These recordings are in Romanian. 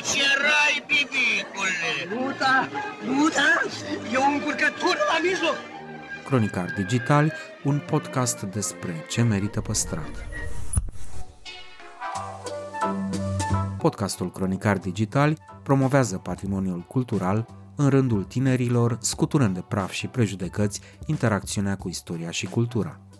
Aici erai, bibicule! Nu da, nu da, e o încurcătură la mijloc. Cronicar Digitali, un podcast despre ce merită păstrat. Podcastul Cronicar Digitali promovează patrimoniul cultural în rândul tinerilor, scuturând de praf și prejudecăți interacțiunea cu istoria și cultura.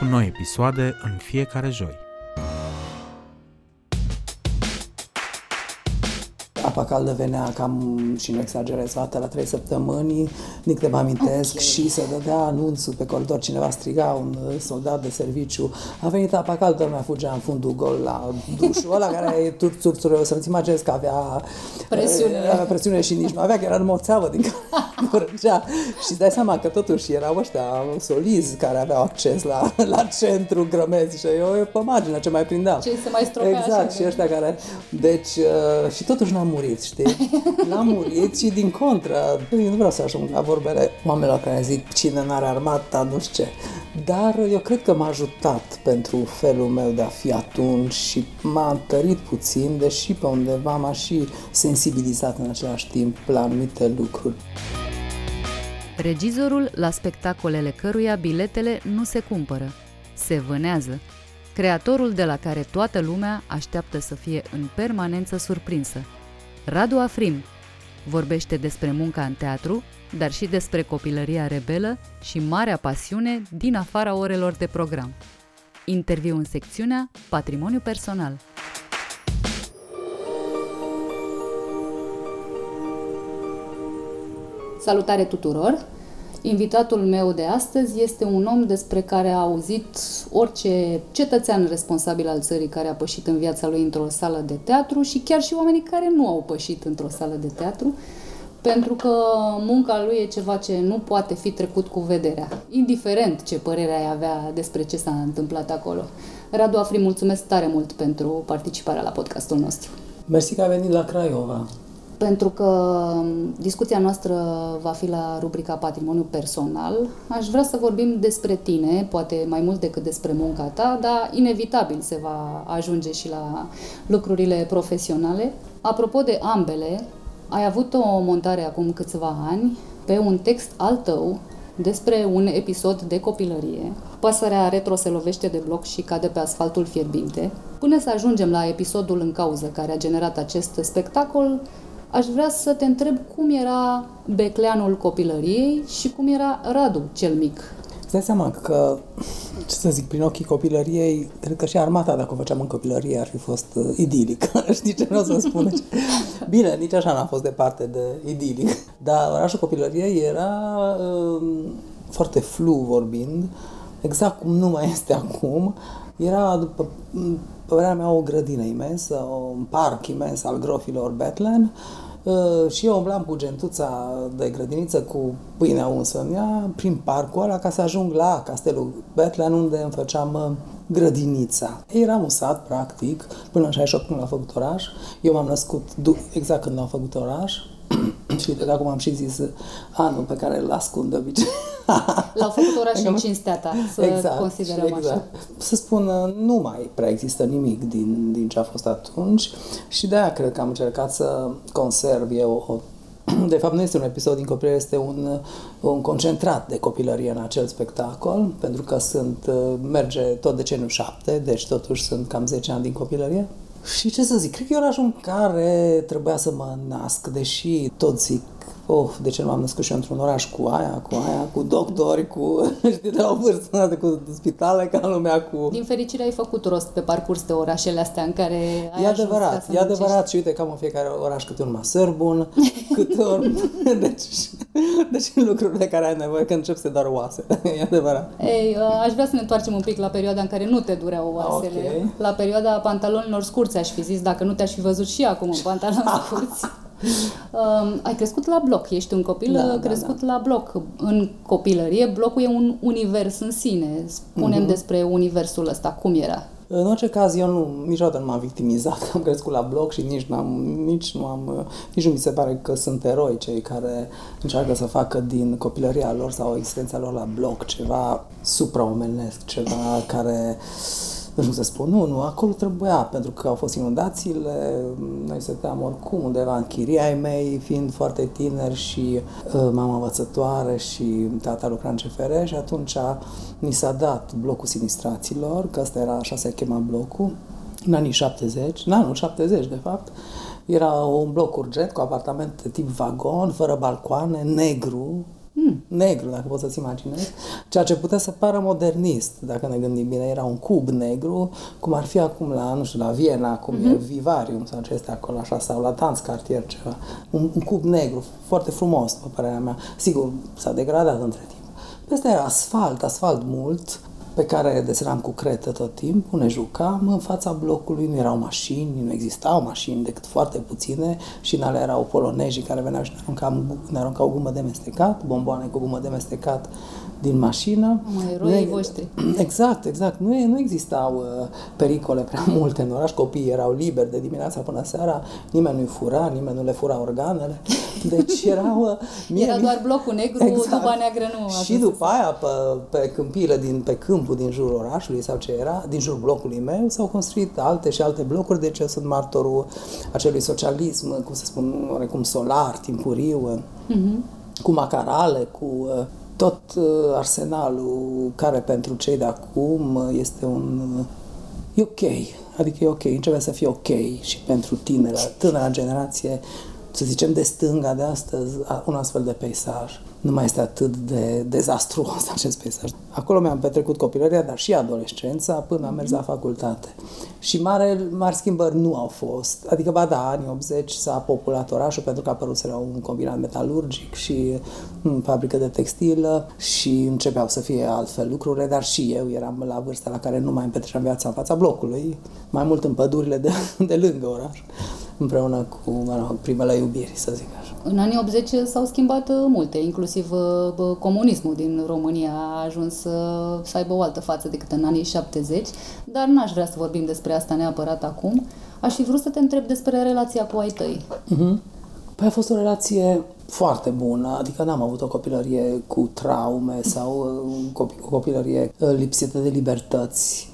cu noi episoade în fiecare joi. Apa caldă venea cam, și nu exagerez, o la trei săptămâni, nici mă amintesc, okay. și se dădea anunțul pe coridor, cineva striga, un soldat de serviciu, a venit apa caldă, lumea fugea în fundul gol la dușul ăla care e turțurțuri, o să-ți imaginezi că avea presiune. avea presiune și nici nu avea, că era numai o țeavă din care și dai seama că totuși erau ăștia solizi care aveau acces la, la centru grămezi și eu pe margine ce mai prindeam. Ce se mai stropea Exact, așa, și ăștia care... Deci, uh, și totuși n-am murit, știi? N-am murit și din contră, eu nu vreau să ajung la vorbele oamenilor care zic cine n-are armata, nu știu ce. Dar eu cred că m-a ajutat pentru felul meu de a fi atunci și m-a întărit puțin, deși pe undeva m-a și sensibilizat în același timp la anumite lucruri. Regizorul la spectacolele căruia biletele nu se cumpără, se vânează. Creatorul de la care toată lumea așteaptă să fie în permanență surprinsă. Radu Afrim vorbește despre munca în teatru, dar și despre copilăria rebelă și marea pasiune din afara orelor de program. Interviu în secțiunea Patrimoniu personal. Salutare tuturor! Invitatul meu de astăzi este un om despre care a auzit orice cetățean responsabil al țării care a pășit în viața lui într-o sală de teatru și chiar și oamenii care nu au pășit într-o sală de teatru, pentru că munca lui e ceva ce nu poate fi trecut cu vederea, indiferent ce părere ai avea despre ce s-a întâmplat acolo. Radu Afri, mulțumesc tare mult pentru participarea la podcastul nostru. Mersi că ai venit la Craiova pentru că um, discuția noastră va fi la rubrica Patrimoniu Personal. Aș vrea să vorbim despre tine, poate mai mult decât despre munca ta, dar inevitabil se va ajunge și la lucrurile profesionale. Apropo de ambele, ai avut o montare acum câțiva ani pe un text al tău despre un episod de copilărie. Pasărea retro se lovește de bloc și cade pe asfaltul fierbinte. Până să ajungem la episodul în cauză care a generat acest spectacol, aș vrea să te întreb cum era Becleanul copilăriei și cum era Radu cel mic. Îți dai seama că, ce să zic, prin ochii copilăriei, cred că și armata, dacă o făceam în copilărie, ar fi fost uh, idilic. Știi ce vreau să spun? Bine, nici așa n-a fost departe de idilic. Dar orașul copilăriei era uh, foarte flu vorbind, exact cum nu mai este acum. Era, după părerea mea, o grădină imensă, un parc imens al grofilor Betlen uh, și eu umblam cu gentuța de grădiniță cu pâinea unsă în ea prin parcul ăla ca să ajung la castelul Betlen unde îmi făceam uh, grădinița. Eram un sat, practic, până în 68 când l-a făcut oraș. Eu m-am născut exact când l-au făcut oraș și de acum am și zis anul pe care îl ascund de obicei. L-au făcut oraș în cinstea ta, să exact, considerăm exact. așa. Să spun, nu mai prea există nimic din, din ce a fost atunci și de aia cred că am încercat să conserv eu o de fapt, nu este un episod din copilărie, este un, un concentrat de copilărie în acel spectacol, pentru că sunt, merge tot deceniul șapte, deci totuși sunt cam 10 ani din copilărie. Și ce să zic, cred că e orașul în care trebuia să mă nasc, deși tot zic oh, de ce nu m-am născut și eu într-un oraș cu aia, cu aia, cu doctori, cu, știi, de la o vârstă, cu spitale, ca lumea, cu... Din fericire ai făcut rost pe parcurs de orașele astea în care ai E adevărat, e adevărat și uite că am în fiecare oraș câte un masăr bun, câte un... deci, Deci lucrurile care ai nevoie când încep să te doar oase. E adevărat. Ei, uh, aș vrea să ne întoarcem un pic la perioada în care nu te dureau oasele. Ok. La perioada pantalonilor scurți, aș fi zis, dacă nu te-aș fi văzut și acum în pantaloni scurți. Um, ai crescut la bloc, ești un copil Da, da, da, crescut da, la bloc. În copilărie, blocul e un univers în sine. Spunem mm-hmm. despre universul ăsta, cum era? În orice caz, eu nu, niciodată nu m-am victimizat, am crescut la bloc și nici, n-am, nici nu am, nici nu mi se pare că sunt eroi cei care încearcă să facă din copilăria lor sau existența lor la bloc ceva supraomenesc, ceva care nu știu cum să spun, nu, nu, acolo trebuia, pentru că au fost inundațiile, noi stăteam oricum undeva în chiria ai mei, fiind foarte tineri și uh, mama învățătoare și tata lucra în CFR și atunci ni s-a dat blocul sinistraților, că ăsta era, așa se chema blocul, în anii 70, în anul 70 de fapt, era un bloc urgent cu apartamente tip vagon, fără balcoane, negru, Mm. Negru, dacă poți să-ți imaginezi, ceea ce putea să pară modernist, dacă ne gândim bine, era un cub negru, cum ar fi acum la, nu știu, la Viena, cum mm-hmm. e Vivarium sau ce este acolo așa, sau la Tanz Cartier ceva, un, un cub negru, foarte frumos, după părerea mea. Sigur, s-a degradat între timp. Peste era asfalt, asfalt mult, pe care desenam cu cretă tot timpul, ne jucam, în fața blocului nu erau mașini, nu existau mașini decât foarte puține și în alea erau polonezii care veneau și ne aruncau, ne aruncau gumă de mestecat, bomboane cu gumă de mestecat din mașină. Mă, eroii voștri. Exact, exact. Nu, nu existau uh, pericole prea multe în oraș, copiii erau liberi de dimineața până seara, nimeni nu-i fura, nimeni nu le fura organele. Deci erau... Uh, mie, Era doar blocul negru, exact. duba neagră nu. Și după aia, pe, pe câmpile din, pe câmpul din jurul orașului sau ce era, din jurul blocului meu, s-au construit alte și alte blocuri, deci eu sunt martorul acelui socialism, cum să spun, oarecum solar, timpuriu, uh-huh. cu macarale, cu uh, tot uh, arsenalul care pentru cei de acum uh, este un... e ok, adică e ok, începe să fie ok și pentru tinera, tânăra generație, să zicem de stânga de astăzi, un astfel de peisaj. Nu mai este atât de dezastruos acest peisaj. Acolo mi-am petrecut copilăria, dar și adolescența, până am mers la facultate. Și mare, mari schimbări nu au fost. Adică, ba da, anii 80 s-a populat orașul pentru că a apărut un combinat metalurgic și în fabrică de textilă și începeau să fie altfel lucrurile, dar și eu eram la vârsta la care nu mai îmi petreceam viața în fața blocului, mai mult în pădurile de, de lângă oraș, împreună cu mă rog, primele iubiri, să zic așa. În anii 80 s-au schimbat uh, multe, inclusiv uh, comunismul din România a ajuns să aibă o altă față decât în anii 70, dar n-aș vrea să vorbim despre asta neapărat acum. Aș fi vrut să te întreb despre relația cu ai tăi. Uh-huh. Păi a fost o relație foarte bună, adică n-am avut o copilărie cu traume sau uh, o copilărie lipsită de libertăți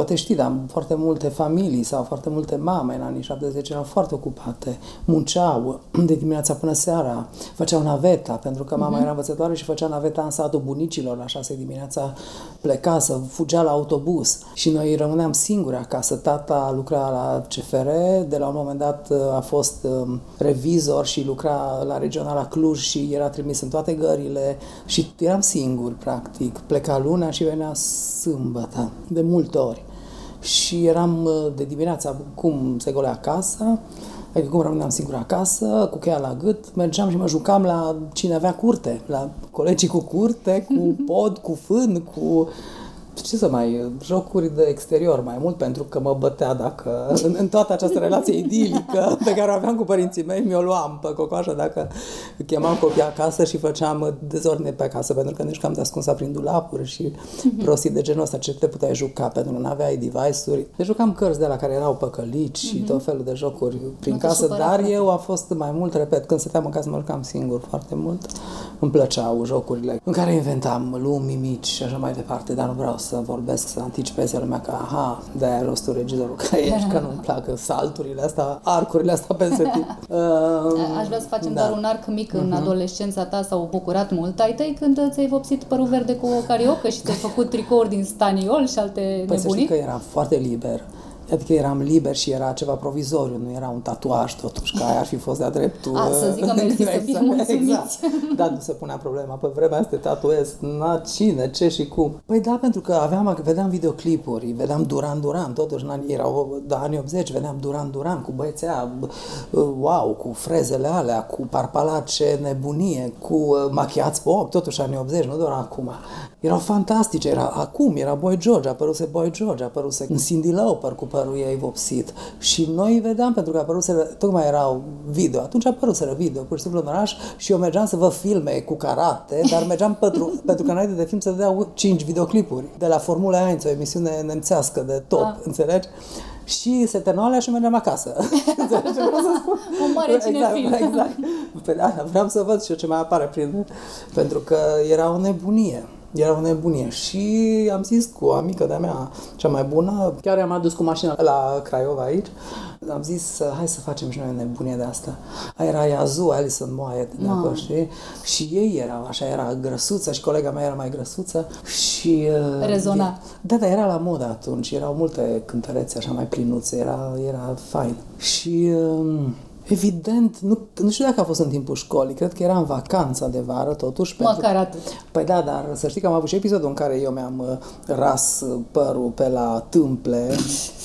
Poate știi, dar foarte multe familii sau foarte multe mame în anii 70 erau foarte ocupate, munceau de dimineața până seara, făceau naveta, pentru că mama uh-huh. era învățătoare și făcea naveta în satul bunicilor, la șase dimineața pleca să fugea la autobuz și noi rămâneam singuri acasă. Tata lucra la CFR, de la un moment dat a fost um, revizor și lucra la regionala Cluj și era trimis în toate gările și eram singuri, practic. Pleca luna și venea sâmbătă, de multe ori și eram uh, de dimineața cum se golea casa, adică cum rămâneam singur acasă, cu cheia la gât, mergeam și mă jucam la cine avea curte, la colegii cu curte, cu pod, cu fân, cu ce să mai, jocuri de exterior mai mult, pentru că mă bătea dacă, în, în toată această relație idilică pe care o aveam cu părinții mei, mi-o luam pe cocoașă dacă chemam copii acasă și făceam dezordine pe acasă, pentru că nici cam de ascunsă prin dulapuri și prostii de genul ăsta, ce te puteai juca, pentru că nu aveai device-uri. Deci jucam cărți de la care erau păcălici și mm-hmm. tot felul de jocuri prin nu casă, dar eu a fost mai mult, repet, când stăteam în casă mă jucam singur foarte mult. Îmi plăceau jocurile în care inventam lumi mici și așa mai departe, dar nu vreau să să vorbesc, să anticipeze lumea că, aha, de-aia rostul regizorul că ești, că nu-mi placă salturile astea, arcurile astea peste timp. Uh, Aș vrea să facem da. doar un arc mic în uh-huh. adolescența ta, s-au bucurat mult ai tăi când ți-ai vopsit părul verde cu o cariocă și ți-ai făcut tricouri din staniol și alte păi nebunii? să că era foarte liber Adică eram liber și era ceva provizoriu, nu era un tatuaj totuși, care ar fi fost de-a dreptul. A, să zic că mersi să fiți mulțumiți. Exact. Da, nu se punea problema. Pe vremea asta te tatuez, na, cine, ce și cum. Păi da, pentru că aveam, vedeam videoclipuri, vedeam Duran Duran, totuși în anii, erau de anii 80, vedeam Duran Duran cu băieții aia, wow, cu frezele alea, cu parpalace nebunie, cu uh, machiați pe ochi, totuși anii 80, nu doar acum. Erau fantastice, era acum, era Boy George, apăruse Boy George, apăruse Cindy Lauper cu părul ei vopsit. Și noi vedeam, pentru că apăruse, tocmai erau video, atunci apăruseră video, pur și simplu în oraș, și eu mergeam să văd filme cu karate, dar mergeam pentru, pentru că înainte de film să vedeau 5 videoclipuri de la Formula 1, o emisiune nemțească de top, Ah. înțelegi? Și se terminau alea și mergeam acasă. Înțelegi ce vreau să spun? Un mare exact, cinefil. exact. Pe da, vreau să văd și eu ce mai apare prin... Pentru că era o nebunie. Era o nebunie și am zis cu o amică de-a mea, cea mai bună, chiar am adus cu mașina la Craiova aici, am zis, hai să facem și noi o nebunie de asta. Aia era Iazu, Alison Moaie, de Mamă. acolo, știi? Și ei erau așa, era grăsuță și colega mea era mai grăsuță și... uh, Rezona. Da, da, era la modă atunci, erau multe cântărețe așa mai plinuțe, era, era fain. Și um, evident, nu, nu știu dacă a fost în timpul școlii, cred că era în vacanța de vară totuși. Măcar atât. Păi da, dar să știi că am avut și episodul în care eu mi-am uh, ras uh, părul pe la tâmple,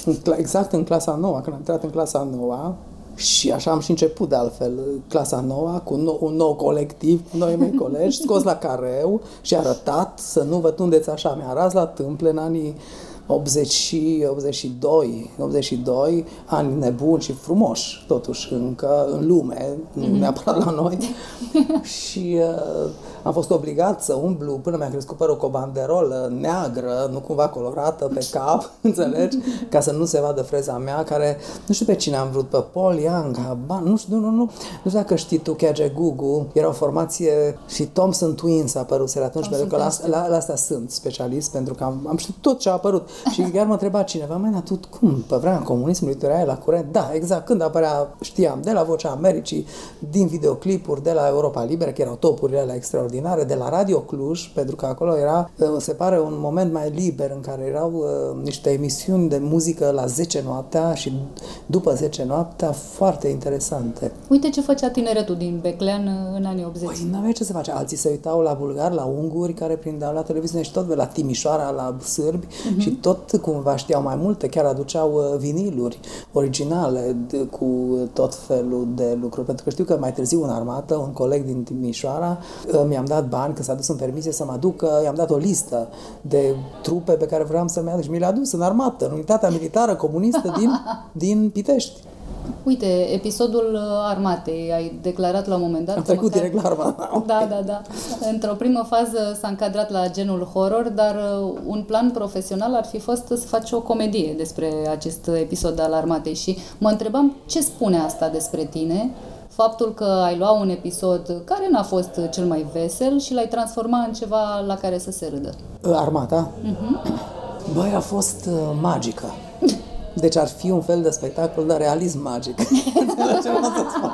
în cla- exact în clasa nouă, când am intrat în clasa nouă, și așa am și început de altfel uh, clasa nouă cu un nou, un nou colectiv, cu noi mei colegi, scos la careu și arătat să nu vă tundeți așa. Mi-a ras la tâmple în anii 80 și 82, 82, ani nebuni și frumoși, totuși, încă în lume, nu neapărat la noi. și uh, am fost obligat să umblu până mi-a crescut părul cu o banderolă neagră, nu cumva colorată pe cap, înțelegi? Ca să nu se vadă freza mea, care, nu știu pe cine am vrut, pe Paul Young, habar, nu știu, nu, nu, nu, nu știu dacă știi tu, Kage Gugu, era o formație și Thompson Twins a apărut atunci, pentru că la, la, la asta sunt specialist, pentru că am, am știut tot ce a apărut. Și chiar mă întreba cineva, mai tu cum, pe vremea comunismului, tu erai la curent? Da, exact, când apărea, știam, de la Vocea Americii, din videoclipuri, de la Europa Liberă, că erau topurile alea extraordinare, de la Radio Cluj, pentru că acolo era, uh, se pare, un moment mai liber în care erau uh, niște emisiuni de muzică la 10 noaptea și după 10 noaptea foarte interesante. Uite ce făcea tineretul din Beclean uh, în anii 80. Păi nu avea ce să face. Alții se uitau la bulgari, la unguri care prindeau la televiziune și tot la Timișoara, la sârbi uh-huh. și tot cumva știau mai multe, chiar aduceau uh, viniluri originale de, cu tot felul de lucruri. Pentru că știu că mai târziu în armată, un coleg din Timișoara uh, mi-am dat bani, că s-a dus în permisie să mă aducă, i-am dat o listă de trupe pe care vreau să-mi aduc și mi le-a dus în armată, în unitatea militară comunistă din, din Pitești. Uite, episodul uh, armatei, ai declarat la un moment dat... Am că trecut măcar- direct la armată. Da, da, da. Într-o primă fază s-a încadrat la genul horror, dar uh, un plan profesional ar fi fost să faci o comedie despre acest episod al armatei și mă întrebam ce spune asta despre tine, faptul că ai luat un episod care n-a fost cel mai vesel și l-ai transformat în ceva la care să se râdă. Armata? Băi, a fost uh, magică. Deci ar fi un fel de spectacol de realism magic. Înțelegi ce vreau să spun?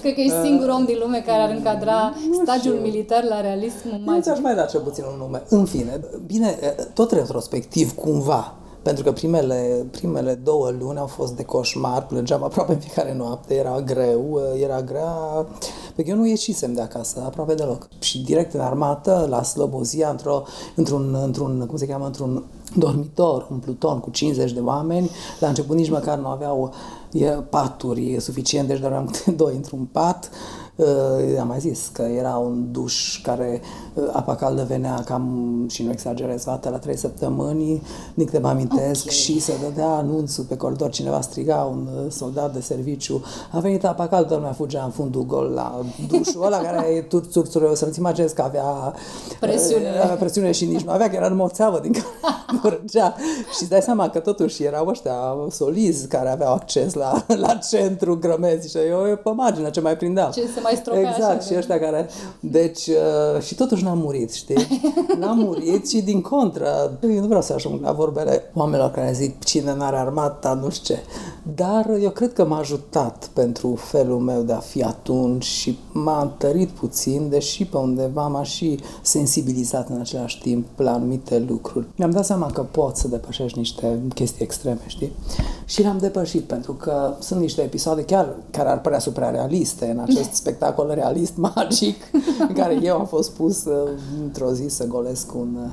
Cred că ești singurul om din lume care ar încadra stagiul militar la realism Nu magic. ți-aș mai da cel puțin un nume. În fine, bine, tot retrospectiv, cumva, pentru că primele, primele două luni au fost de coșmar, plângeam aproape în fiecare noapte, era greu, era grea, pentru că eu nu ieșisem de acasă, aproape deloc. Și direct în armată, la Slobozia, într-o, într-un, într-un, cum se cheamă, într-un dormitor, un pluton cu 50 de oameni, la început nici măcar nu aveau e, paturi suficient, deci doar aveam câte doi într-un pat, Uh, am mai zis că era un duș care uh, apa caldă venea cam, și nu exagerez, o dată la trei săptămâni, din câte mă amintesc, okay. și se dădea anunțul pe coridor, cineva striga, un uh, soldat de serviciu, a venit apa caldă, toată lumea fugea în fundul gol la dușul ăla care e turțurțură, să nu-ți imaginezi că avea Presiune. uh, avea presiune și nici nu avea, că era numai o țeavă din care curgea. Și îți dai seama că totuși erau ăștia solizi care aveau acces la, la centru grămezi și eu pe margine ce mai prindeam. Ce se mai mai stropea Exact, așa, și da. ăștia care... Deci, uh, și totuși n-am murit, știi? N-am murit și din contră, eu nu vreau să ajung la vorbele oamenilor care zic cine n-are armata, nu știu ce. Dar eu cred că m-a ajutat pentru felul meu de a fi atunci și m-a întărit puțin, deși pe undeva m-a și sensibilizat în același timp la anumite lucruri. Mi-am dat seama că pot să depășești niște chestii extreme, știi? Și le-am depășit, pentru că sunt niște episoade chiar care ar părea suprarealiste în acest spectacol realist magic în care eu am fost pus uh, într-o zi să golesc un uh,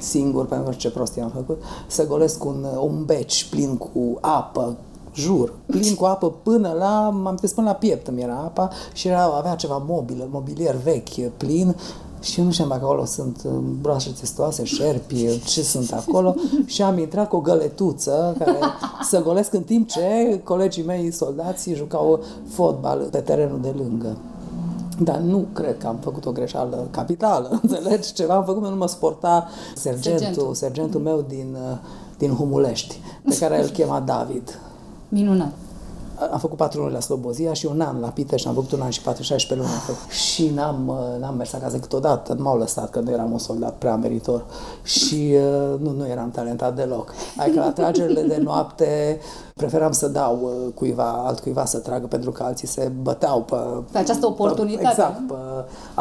singur, pentru că ce prostie am făcut, să golesc un, uh, un beci plin cu apă jur, plin cu apă până la, m-am până la piept îmi era apa și era, avea ceva mobilă, mobilier vechi, plin și eu nu știam dacă acolo sunt uh, broașe testoase, șerpi, ce sunt acolo și am intrat cu o găletuță care să golesc în timp ce colegii mei soldații jucau fotbal pe terenul de lângă. Dar nu cred că am făcut o greșeală capitală, înțelegi? Ceva am făcut, nu mă sporta sergentul, Sergentul. sergentul meu din, uh, din Humulești, pe care îl chema David. Minunat. Am făcut patru luni la Slobozia și un an la Pitești, am făcut un an și patru, 16 luni. am făcut. Și n-am, uh, n-am mers acasă câteodată, nu m-au lăsat, că nu eram un soldat prea meritor. Și uh, nu, nu eram talentat deloc. Adică la tragerile de noapte preferam să dau uh, cuiva, altcuiva să tragă, pentru că alții se băteau pe... Pe această oportunitate, Pe, exact, pe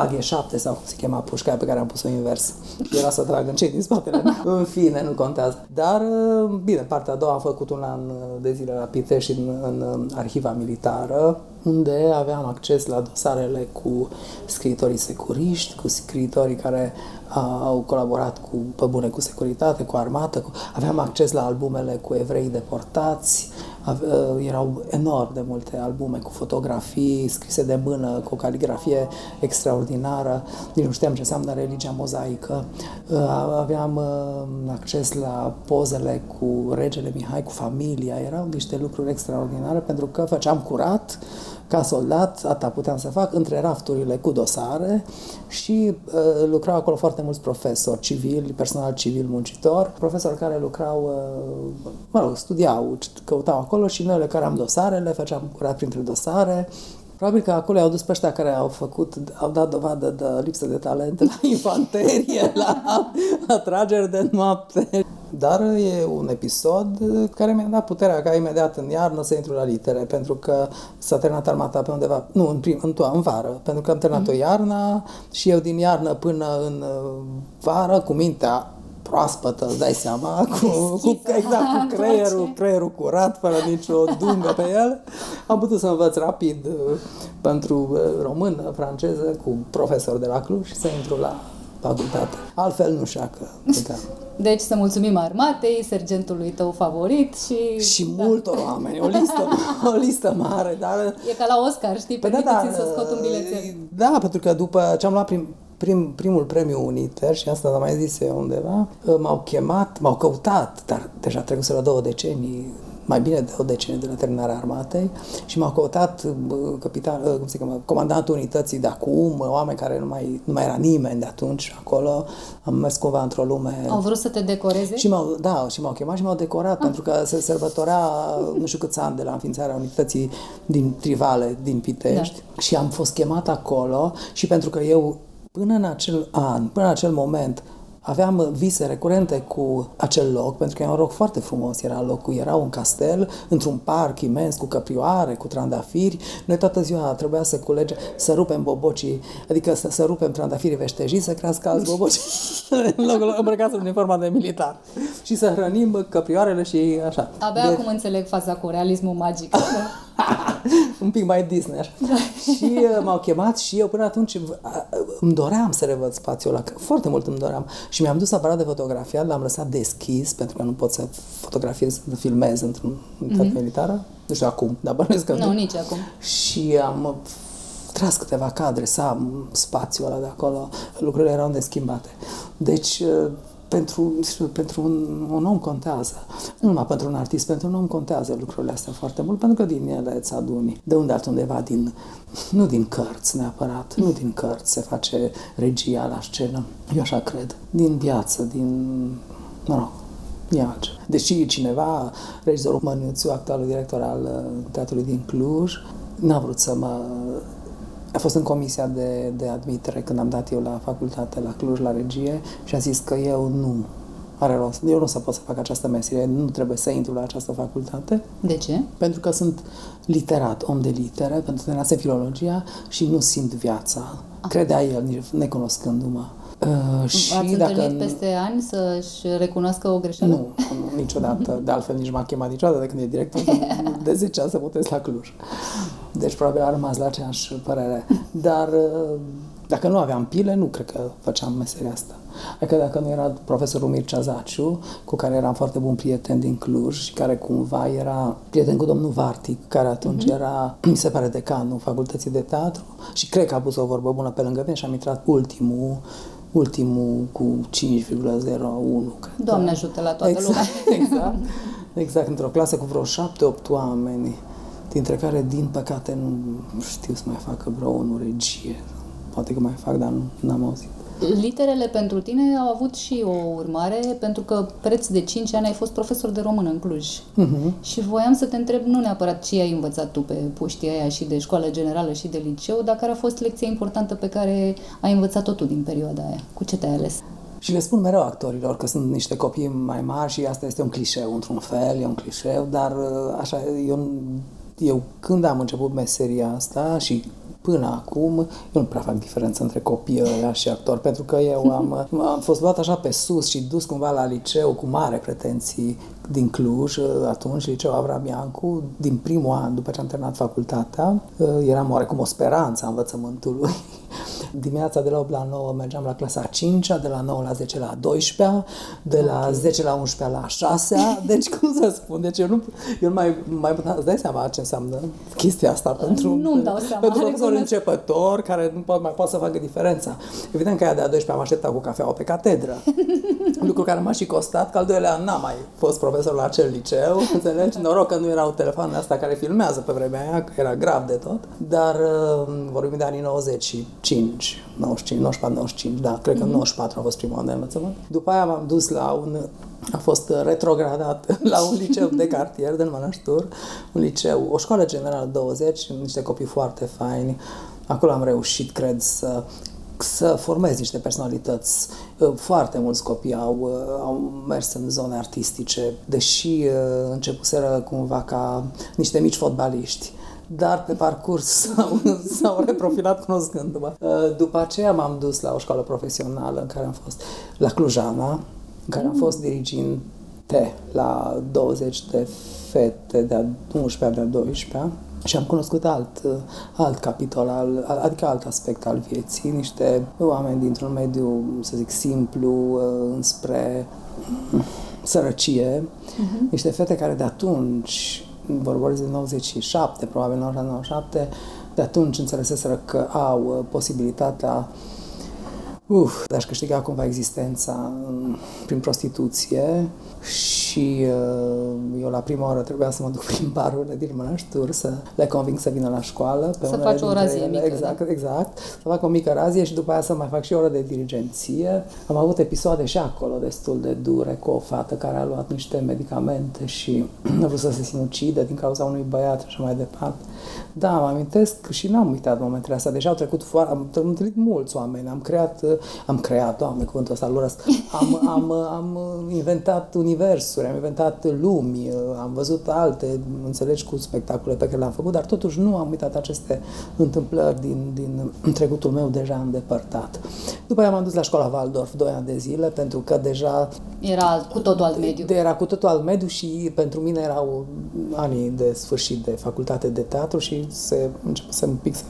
AG7 sau cum se chema pușca aia pe care am pus-o invers. Era să tragă în cei din spatele meu. În fine, nu contează. Dar, uh, bine, partea a doua am făcut un an de zile la Pitești în, în arhiva militară, unde aveam acces la dosarele cu scriitorii securiști, cu scriitorii care uh, au colaborat cu, pe bune cu securitate, cu armată, cu, aveam acces la albumele cu evrei deportați, ave, uh, erau enorm de multe albume cu fotografii scrise de mână, cu o caligrafie extraordinară, nici nu știam ce înseamnă religia mozaică, uh, aveam uh, acces la pozele cu regele Mihai, cu familia, erau niște lucruri extraordinare pentru că făceam curat, ca soldat, atâta puteam să fac, între rafturile cu dosare și uh, lucrau acolo foarte mulți profesori civili, personal civil muncitor, profesori care lucrau, uh, mă rog, studiau, căutau acolo și noi le căram dosarele, făceam curat printre dosare, Probabil că acolo au dus pe ăștia care au făcut, au dat dovadă de lipsă de talent la infanterie, la, la trageri de noapte. Dar e un episod care mi-a dat puterea ca imediat în iarnă să intru la litere, pentru că s-a terminat armata pe undeva, nu, în, prim, în, toa, în vară, pentru că am terminat-o iarna și eu din iarnă până în uh, vară, cu mintea proaspătă, îți dai seama, cu, cu, exact, cu creierul, creierul curat, fără nicio dungă pe el. Am putut să învăț rapid uh, pentru uh, română, franceză, cu profesor de la Cluj și să intru la facultate. Altfel nu știu că puteam. Deci să mulțumim armatei, sergentului tău favorit și... Și multor oameni, o listă, o listă mare, dar... E ca la Oscar, știi? Păi Permiteți-mi să scot un bilețel. Da, pentru că după ce am luat prim, prim, primul premiu uniter, și asta am mai zis eu undeva, m-au chemat, m-au căutat, dar deja trecuseră două decenii, mai bine de o decenie de la terminarea armatei și m-au căutat bă, capitan, ă, cum se cheamă, comandantul unității de acum, oameni care nu mai, nu mai era nimeni de atunci acolo. Am mers cumva într-o lume... Au vrut să te decoreze? Și m-au, da, și m-au chemat și m-au decorat, ah. pentru că se sărbătorea nu știu câți ani de la înființarea unității din Trivale, din Pitești. Da. Și am fost chemat acolo și pentru că eu, până în acel an, până în acel moment, aveam vise recurente cu acel loc, pentru că era un loc foarte frumos, era locul, era un castel, într-un parc imens, cu căprioare, cu trandafiri. Noi toată ziua trebuia să culege, să rupem bobocii, adică să, să rupem trandafirii veștejii, să crească alți boboci în locul îmbrăcați în uniforma de militar. Și să hrănim căprioarele și așa. Abia de... acum înțeleg faza cu realismul magic. un pic mai Disney. Da. și uh, m-au chemat și eu până atunci uh, îmi doream să revăd spațiul ăla, foarte mult îmi doream. Și mi-am dus aparat de fotografiat, l-am lăsat deschis, pentru că nu pot să fotografiez, să filmez într-un unitate mm-hmm. militară. Nu știu acum, dar bănuiesc că nu. Nu, nici acum. Și am tras câteva cadre, să am spațiul ăla de acolo, lucrurile erau neschimbate. Deci, pentru, pentru un, un om contează. Nu numai pentru un artist, pentru un om contează lucrurile astea foarte mult, pentru că din ele îți aduni. De unde altundeva, din, nu din cărți neapărat, nu din cărți se face regia la scenă. Eu așa cred. Din viață, din, mă rog, e altceva. Deși cineva, regizorul Mănuțiu, actualul director al Teatrului din Cluj, n-a vrut să mă a fost în comisia de, de admitere când am dat eu la facultate, la Cluj, la regie și a zis că eu nu are rost. Eu nu o să pot să fac această meserie, nu trebuie să intru la această facultate. De ce? Pentru că sunt literat, om de litere, pentru că terminase filologia și nu simt viața. Ah. Credea el, necunoscându-mă. Uh, și Ați dacă întâlnit peste ani să-și recunoască o greșeală? Nu, nu, niciodată. De altfel, nici m-a chemat niciodată de când e director. De 10 ani să votez la Cluj. Deci, probabil a rămas la aceeași părere. Dar uh, dacă nu aveam pile, nu cred că făceam meseria asta. Adică dacă nu era profesorul Mircea Zaciu, cu care eram foarte bun prieten din Cluj și care cumva era prieten cu domnul Vartic, care atunci mm-hmm. era, mi se pare, decanul facultății de teatru și cred că a pus o vorbă bună pe lângă mine și am intrat ultimul ultimul cu 5,01. Doamne ajută la toată exact, lumea. exact, exact, într-o clasă cu vreo 7-8 oameni, dintre care, din păcate, nu știu să mai facă vreo unul regie. Poate că mai fac, dar nu am auzit. Literele pentru tine au avut și o urmare, pentru că preț de 5 ani ai fost profesor de română în Cluj. Uh-huh. Și voiam să te întreb nu neapărat ce ai învățat tu pe puștia aia și de școală generală și de liceu, dar care a fost lecția importantă pe care ai învățat-o tu din perioada aia. Cu ce te-ai ales? Și le spun mereu actorilor că sunt niște copii mai mari și asta este un clișeu, într-un fel, e un clișeu, dar uh, așa, eu, eu când am început meseria asta și până acum, eu nu prea fac diferență între copii ăia și actori, pentru că eu am, am fost luat așa pe sus și dus cumva la liceu cu mare pretenții din Cluj, atunci liceu Avram Iancu, din primul an după ce am terminat facultatea, eram oarecum o speranță a învățământului Dimineața de la 8 la 9 mergeam la clasa a 5 de la 9 la 10 la 12 de la okay. 10 la 11 la 6 Deci, cum să spun, deci eu nu, eu nu mai, mai puteam, îți dai seama ce înseamnă chestia asta pentru, nu dau seama, pentru profesor începător care nu poate, mai poate să facă diferența. Evident că aia de a 12 am așteptat cu cafeaua pe catedră. Lucru care m-a și costat, că al doilea an n-am mai fost profesor la acel liceu, înțelegi? Noroc că nu erau telefoanele astea care filmează pe vremea aia, că era grav de tot, dar uh, vorbim de anii 95 95, 94, 95, da, cred că mm-hmm. 94 a fost prima an de învățământ. După aia m-am dus la un, a fost retrogradat la un liceu de cartier din Mănăștur, un liceu, o școală generală 20, niște copii foarte faini. Acolo am reușit, cred, să să formez niște personalități. Foarte mulți copii au, au mers în zone artistice, deși uh, începuseră cumva ca niște mici fotbaliști dar pe parcurs s-au, s-au reprofilat cunoscându-mă. Uh, după aceea m-am dus la o școală profesională în care am fost la Clujana, în care am mm. fost diriginte la 20 de fete de-a 11 de-a 12 și am cunoscut alt, alt capitol, al, adică alt aspect al vieții, niște oameni dintr-un mediu, să zic, simplu, uh, înspre sărăcie, uh-huh. niște fete care de atunci vorbesc de 97, probabil 97, de atunci înțeleseseră că au uh, posibilitatea uf, de a-și câștiga cumva existența prin prostituție și uh, eu la prima oră trebuia să mă duc prin barurile din Mănăștur să le conving să vină la școală. Pe să faci o razie ele. mică. Exact, da? exact. Să fac o mică razie și după aia să mai fac și o oră de dirigenție. Am avut episoade și acolo destul de dure cu o fată care a luat niște medicamente și a vrut să se sinucide din cauza unui băiat și așa mai departe. Da, mă amintesc și n-am uitat momentele astea. Deja au trecut foarte... Am întâlnit mulți oameni. Am creat... Am creat, doamne, cuvântul ăsta, lurăsc. Am, am, am inventat universuri, am inventat lumi, am văzut alte, înțelegi, cu spectacole pe care le-am făcut, dar totuși nu am uitat aceste întâmplări din, din trecutul meu deja îndepărtat. După aia m-am dus la școala Waldorf, doi ani de zile, pentru că deja... Era cu totul alt mediu. Era cu totul alt mediu și pentru mine erau anii de sfârșit de facultate de teatru și se începuse un pic să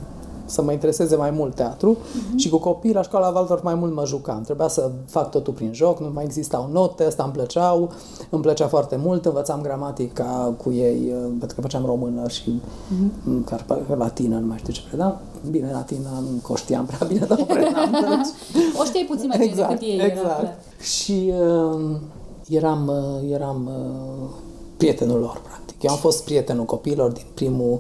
să mă intereseze mai mult teatru uh-huh. și cu copii la școala Waldorf mai mult mă jucam. Trebuia să fac totul prin joc, nu mai existau note, ăsta îmi plăceau, îmi plăcea foarte mult, învățam gramatica cu ei, uh, pentru că făceam română și uh-huh. latină, nu mai știu ce predam. Bine, latină nu știam prea bine, dar o predam. o știai puțin mai bine exact, decât ei. Exact. Era și uh, eram, uh, eram uh, prietenul lor, practic. Eu am fost prietenul copiilor din primul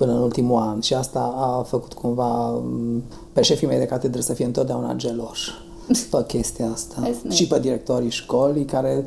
până în ultimul an și asta a făcut cumva mm, pe șefii mei de catedră să fie întotdeauna geloși pe chestia asta. și pe directorii școlii care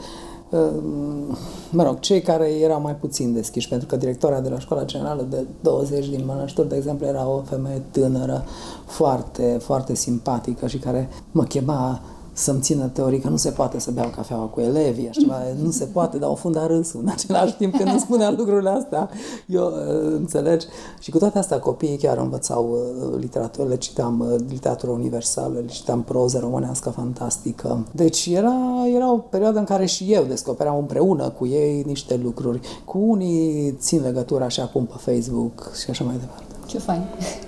mă rog, cei care erau mai puțin deschiși, pentru că directoarea de la școala generală de 20 din Mănășturi, de exemplu, era o femeie tânără, foarte, foarte simpatică și care mă chema să-mi țină teorii că nu se poate să beau cafeaua cu elevii, așa ceva, nu se poate, dar o funda râsul. În același timp când îmi spunea lucrurile astea, eu uh, înțelegi. Și cu toate astea copiii chiar învățau uh, literatură, le citeam uh, literatură universală, le citeam proză românească fantastică. Deci era, era o perioadă în care și eu descopeream împreună cu ei niște lucruri. Cu unii țin legătura și acum pe Facebook și așa mai departe. Ce fain!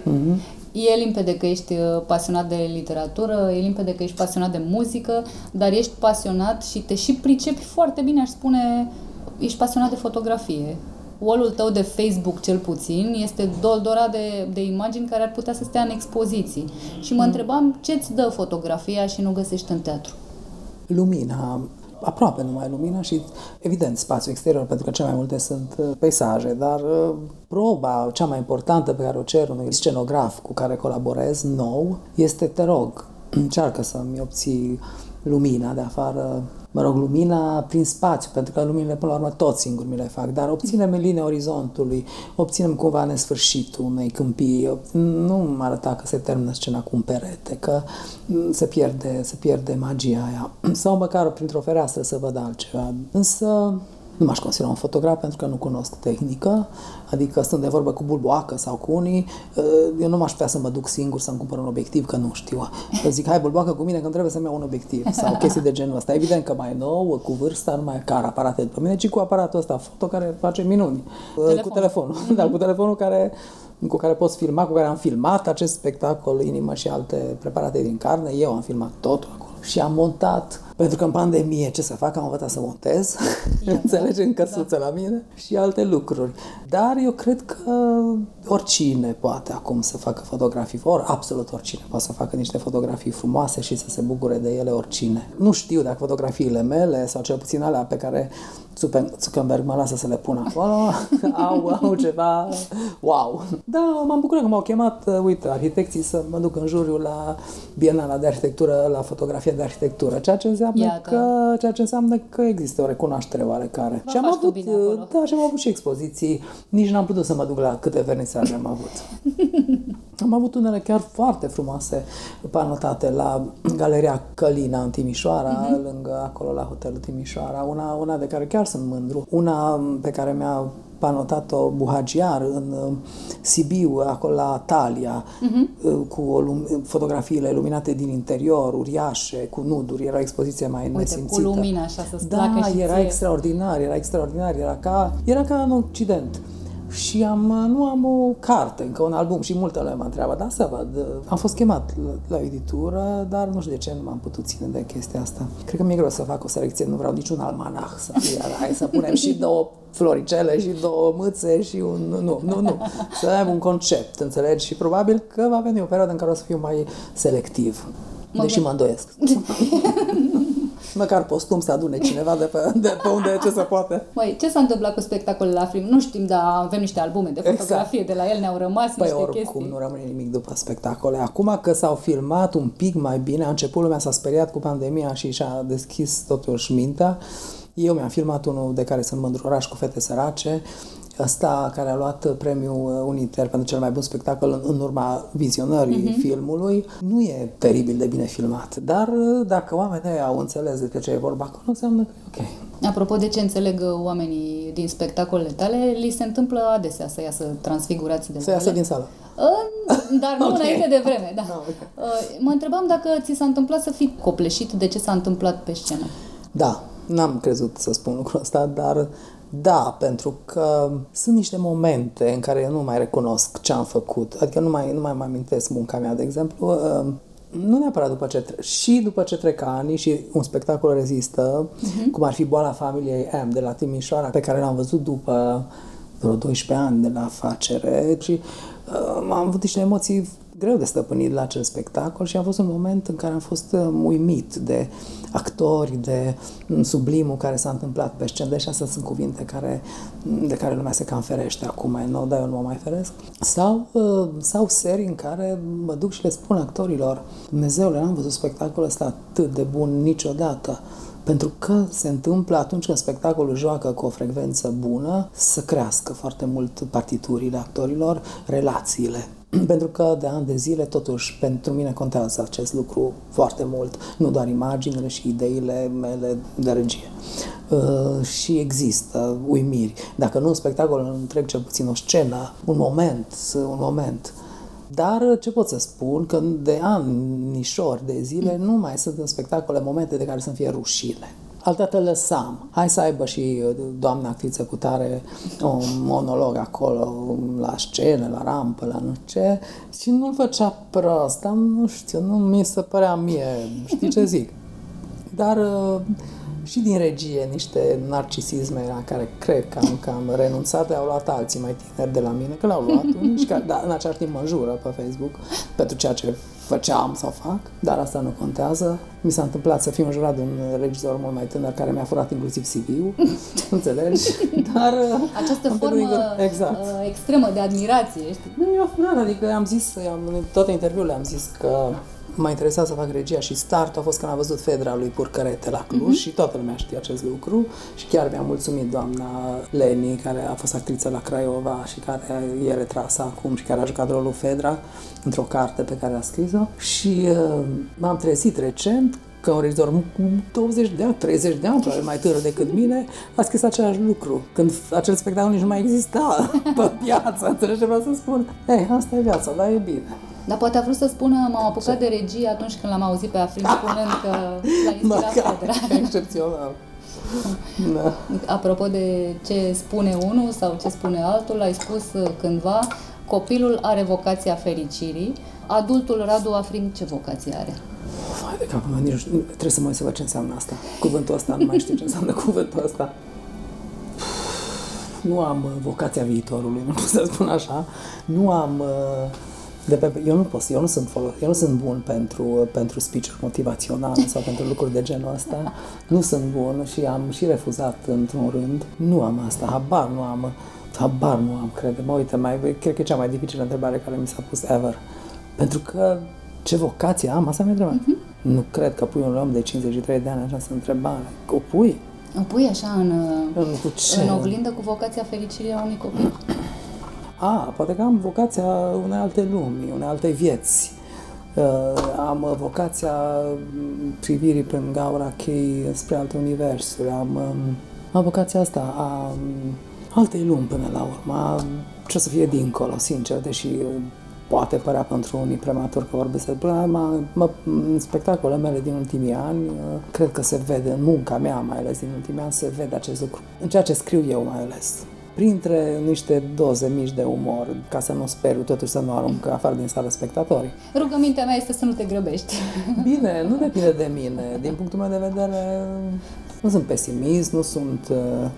Mm-hmm. E limpede că ești uh, pasionat de literatură, e limpede că ești pasionat de muzică, dar ești pasionat și te și pricepi foarte bine, aș spune, ești pasionat de fotografie. Wall-ul tău de Facebook, cel puțin, este doldorat de, de imagini care ar putea să stea în expoziții. Și mă mm. întrebam ce îți dă fotografia și nu găsești în teatru? Lumina, aproape numai lumină și, evident, spațiu exterior, pentru că cele mai multe sunt uh, peisaje, dar uh, proba cea mai importantă pe care o cer unui scenograf cu care colaborez nou este, te rog, încearcă să-mi obții lumina de afară mă rog, lumina prin spațiu, pentru că luminile, până la urmă, tot singur mi le fac, dar obținem în linia orizontului, obținem cumva nesfârșitul unei câmpii, nu mă arăta că se termină scena cu un perete, că se pierde, se pierde magia aia, sau măcar printr-o fereastră să văd altceva. Însă, nu m-aș considera un fotograf pentru că nu cunosc tehnică, adică stând de vorbă cu bulboacă sau cu unii, uh, eu nu m-aș putea să mă duc singur să-mi cumpăr un obiectiv, că nu știu. Eu zic, hai bulboacă cu mine că trebuie să-mi iau un obiectiv sau chestii de genul ăsta. Evident că mai nou, cu vârsta, nu mai car aparate după mine, ci cu aparatul ăsta foto care face minuni. Uh, Telefon. Cu telefonul, mm-hmm. dar cu telefonul care cu care poți filma, cu care am filmat acest spectacol, inimă și alte preparate din carne. Eu am filmat totul acolo și am montat pentru că în pandemie ce să fac? Am învățat să montez, înțelegi, în căsuță da. la mine și alte lucruri. Dar eu cred că oricine poate acum să facă fotografii, ori absolut oricine poate să facă niște fotografii frumoase și să se bucure de ele oricine. Nu știu dacă fotografiile mele sau cel puțin alea pe care Zuckerberg mă lasă să le pun acolo, au, au ceva wow. Da, m-am bucurat că m-au chemat, uh, uite, arhitecții să mă duc în juriu la Bienala de Arhitectură, la fotografie de arhitectură, ceea ce înseamnă, Iată. că, ceea ce înseamnă că există o recunoaștere oarecare. și am avut, da, și am avut și expoziții, nici n-am putut să mă duc la câte vernisaje am avut. am avut unele chiar foarte frumoase panotate la Galeria Călina în Timișoara, uh-huh. lângă acolo la hotelul Timișoara, una, una de care chiar sunt mândru. Una pe care mi-a panotat-o Buhagiar în uh, Sibiu, acolo la Talia, uh-huh. cu o lum- fotografiile iluminate din interior, uriașe, cu nuduri, era o expoziție mai Uite, nesimțită. cu lumina așa să Da, și era ție. extraordinar, era extraordinar, era ca, era ca în Occident și am, nu am o carte, încă un album și multele mă întreabă, da, să văd. Am fost chemat la, la editură, dar nu știu de ce nu m-am putut ține de chestia asta. Cred că mi-e greu să fac o selecție, nu vreau niciun almanah să fie, hai să punem și două floricele și două mâțe și un... Nu, nu, nu. Să avem un concept, înțelegi? Și probabil că va veni o perioadă în care o să fiu mai selectiv. Mă deși mă îndoiesc. Măcar postum să adune cineva de pe, de pe unde ce se poate. Măi, ce s-a întâmplat cu spectacolul la film? Nu știm, dar avem niște albume de exact. fotografie, exact. de la el ne-au rămas păi niște oricum chestii. nu rămâne nimic după spectacole. Acum că s-au filmat un pic mai bine, a început lumea s-a speriat cu pandemia și și-a deschis totuși mintea. Eu mi-am filmat unul de care sunt mândru, Oraș cu fete sărace, ăsta care a luat premiul Uniter pentru cel mai bun spectacol în, în urma vizionării uh-huh. filmului, nu e teribil de bine filmat. Dar dacă oamenii au înțeles de ce e vorba acolo, înseamnă că e ok. Apropo de ce înțeleg oamenii din spectacolele tale, li se întâmplă adesea să iasă transfigurați de Să iasă din sală. Dar nu okay. înainte de vreme, da. No, okay. Mă întrebam dacă ți s-a întâmplat să fii copleșit de ce s-a întâmplat pe scenă. Da, n-am crezut să spun lucrul ăsta, dar da, pentru că sunt niște momente în care eu nu mai recunosc ce am făcut. Adică nu mai, nu mai mă amintesc munca mea, de exemplu. Uh, nu neapărat după ce tre- și după ce trec ani și un spectacol rezistă, uh-huh. cum ar fi Boala familiei M de la Timișoara, pe care l-am văzut după vreo 12 ani de la afacere și uh, am avut niște emoții greu de stăpânit la acel spectacol și a fost un moment în care am fost uh, uimit de actori, de mm, sublimul care s-a întâmplat pe scenă. Deși astea sunt cuvinte care, mm, de care lumea se cam ferește acum mai nou, dar eu nu mă mai feresc. Sau, uh, sau serii în care mă duc și le spun actorilor Dumnezeule, n-am văzut spectacolul ăsta atât de bun niciodată Pentru că se întâmplă atunci când spectacolul joacă cu o frecvență bună să crească foarte mult partiturile actorilor, relațiile. Pentru că de ani de zile, totuși, pentru mine contează acest lucru foarte mult, nu doar imaginile și ideile mele de regie. Uh, și există uimiri. Dacă nu un spectacol întreg, cel puțin o scenă, un moment, un moment dar ce pot să spun? Că de anișori de zile nu mai sunt în spectacole momente de care să fie rușine. Altădată lăsam. Hai să aibă și uh, doamna actriță cu tare un monolog acolo, la scenă, la rampă, la nu ce, și nu-l făcea prost, dar nu știu, nu mi se părea mie, știi ce zic? Dar uh, și din regie niște narcisisme la care cred că am cam renunțat, au luat alții mai tineri de la mine, că l-au luat unii și care, da, în același timp mă jură pe Facebook pentru ceea ce făceam sau fac, dar asta nu contează. Mi s-a întâmplat să fiu jurat de un regizor mult mai tânăr care mi-a furat inclusiv CV-ul, înțelegi? Dar Această formă exact. Uh, extremă de admirație, știi? Nu mi-a furat, adică am zis, am, în toate interviurile am zis că m-a interesat să fac regia și startul a fost când am văzut Fedra lui Purcărete la Cluj uh-huh. și toată lumea știe acest lucru și chiar mi-a mulțumit doamna Leni, care a fost actriță la Craiova și care e retrasă acum și care a jucat rolul Fedra într-o carte pe care a scris-o și uh, m-am trezit recent că un regizor cu 20 de ani, 30 de ani, probabil mai tânăr decât mine, a scris același lucru. Când acel spectacol nici nu mai exista pe piață, înțelegi ce vreau să spun? Ei, asta e viața, dar e bine. Dar poate a vrut să spună, m-am apucat de regie atunci când l-am auzit pe Afrin spunând că l-a inspirat Fedra. Excepțional. Da. Apropo de ce spune unul sau ce spune altul, ai spus cândva, copilul are vocația fericirii, adultul Radu Afrin ce vocație are? Vai de capul meu, nici trebuie să mă uit să văd ce înseamnă asta. Cuvântul ăsta, nu mai știu ce înseamnă cuvântul ăsta. Nu am vocația viitorului, nu pot să spun așa. Nu am uh, de pe, eu nu pot, eu nu sunt folos, eu nu sunt bun pentru, pentru speech motivaționale sau pentru lucruri de genul ăsta. Nu sunt bun și am și refuzat într-un rând. Nu am asta, habar nu am, habar nu am, cred. Mă uite, mai, cred că e cea mai dificilă întrebare care mi s-a pus ever. Pentru că ce vocație am, asta mi-a întrebat. Uh-huh. Nu cred că pui un om de 53 de ani această întrebare. O pui? O pui așa în, în, în oglindă cu vocația fericirii a unui copil? A, poate că am vocația unei alte lumi, unei alte vieți. Uh, am vocația privirii prin gaura chei spre alte universuri. Am, um, am vocația asta a um, altei lumi până la urmă. Ce o să fie dincolo, sincer, deși poate părea pentru unii prematur că vorbesc de mă, mă, în spectacolele mele din ultimii ani, uh, cred că se vede, în munca mea mai ales din ultimii ani, se vede acest lucru. În ceea ce scriu eu mai ales printre niște doze mici de umor, ca să nu speriu, totuși să nu arunc afară din sală spectatorii. Rugămintea mea este să nu te grăbești. Bine, nu depinde de mine. Din punctul meu de vedere, nu sunt pesimist, nu sunt uh,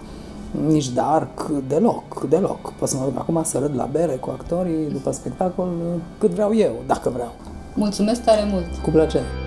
nici dark, deloc, deloc. Pot să mă duc acum să râd la bere cu actorii după spectacol cât vreau eu, dacă vreau. Mulțumesc tare mult! Cu plăcere!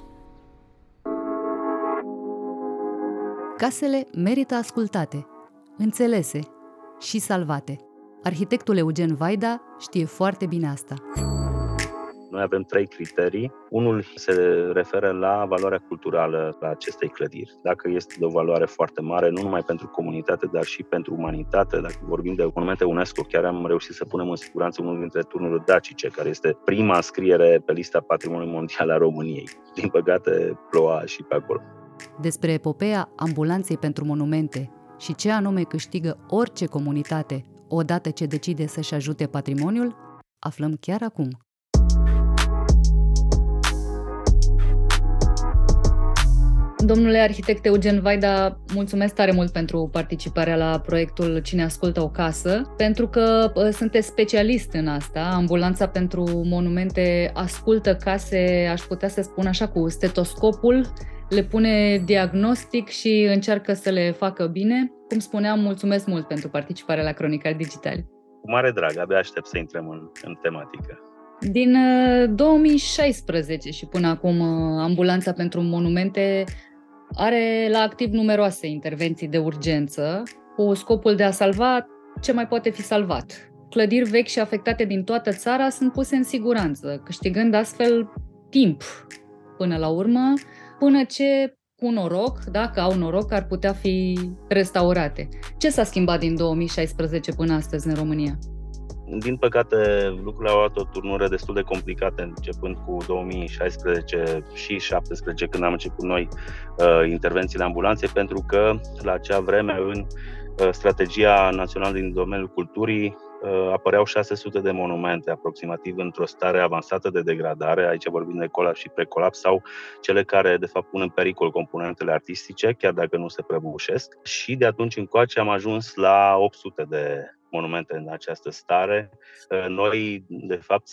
Casele merită ascultate înțelese și salvate. Arhitectul Eugen Vaida știe foarte bine asta. Noi avem trei criterii. Unul se referă la valoarea culturală a acestei clădiri. Dacă este de o valoare foarte mare, nu numai pentru comunitate, dar și pentru umanitate. Dacă vorbim de monumente UNESCO, chiar am reușit să punem în siguranță unul dintre turnurile dacice, care este prima înscriere pe lista Patrimoniului Mondial a României. Din păcate, ploua și pe acolo. Despre epopeea ambulanței pentru monumente și ce anume câștigă orice comunitate odată ce decide să-și ajute patrimoniul, aflăm chiar acum. Domnule arhitect Eugen Vaida, mulțumesc tare mult pentru participarea la proiectul Cine ascultă o casă, pentru că sunteți specialist în asta. Ambulanța pentru monumente ascultă case, aș putea să spun așa, cu stetoscopul, le pune diagnostic și încearcă să le facă bine. Cum spuneam, mulțumesc mult pentru participarea la Cronicar Digitali. Cu mare drag, abia aștept să intrăm în, în tematică. Din 2016 uh, și până acum, uh, Ambulanța pentru Monumente are la activ numeroase intervenții de urgență cu scopul de a salva ce mai poate fi salvat. Clădiri vechi și afectate din toată țara sunt puse în siguranță, câștigând astfel timp până la urmă, până ce cu noroc, dacă au noroc, ar putea fi restaurate. Ce s-a schimbat din 2016 până astăzi în România? Din păcate, lucrurile au luat o turnură destul de complicată, începând cu 2016 și 2017, când am început noi uh, intervențiile ambulanței, pentru că la acea vreme, în uh, strategia națională din domeniul culturii, uh, apăreau 600 de monumente, aproximativ într-o stare avansată de degradare, aici vorbim de colaps și precolaps, sau cele care, de fapt, pun în pericol componentele artistice, chiar dacă nu se prăbușesc. Și de atunci încoace am ajuns la 800 de monumente în această stare. Uh, noi, de fapt,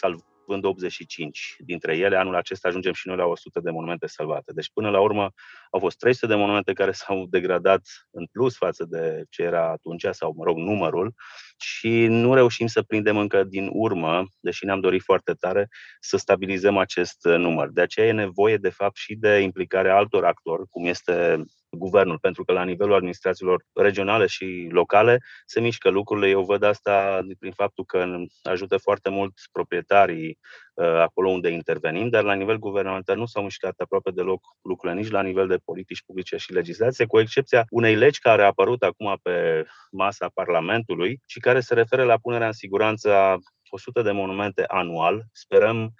salvând 85 dintre ele, anul acesta ajungem și noi la 100 de monumente salvate. Deci, până la urmă, au fost 300 de monumente care s-au degradat în plus față de ce era atunci, sau, mă rog, numărul, și nu reușim să prindem încă din urmă, deși ne-am dorit foarte tare, să stabilizăm acest număr. De aceea e nevoie, de fapt, și de implicarea altor actori, cum este guvernul, pentru că la nivelul administrațiilor regionale și locale se mișcă lucrurile. Eu văd asta prin faptul că ajută foarte mult proprietarii uh, acolo unde intervenim, dar la nivel guvernamental nu s-au mișcat aproape deloc lucrurile nici la nivel de politici publice și legislație, cu excepția unei legi care a apărut acum pe masa Parlamentului și care se referă la punerea în siguranță a 100 de monumente anual. Sperăm Uh,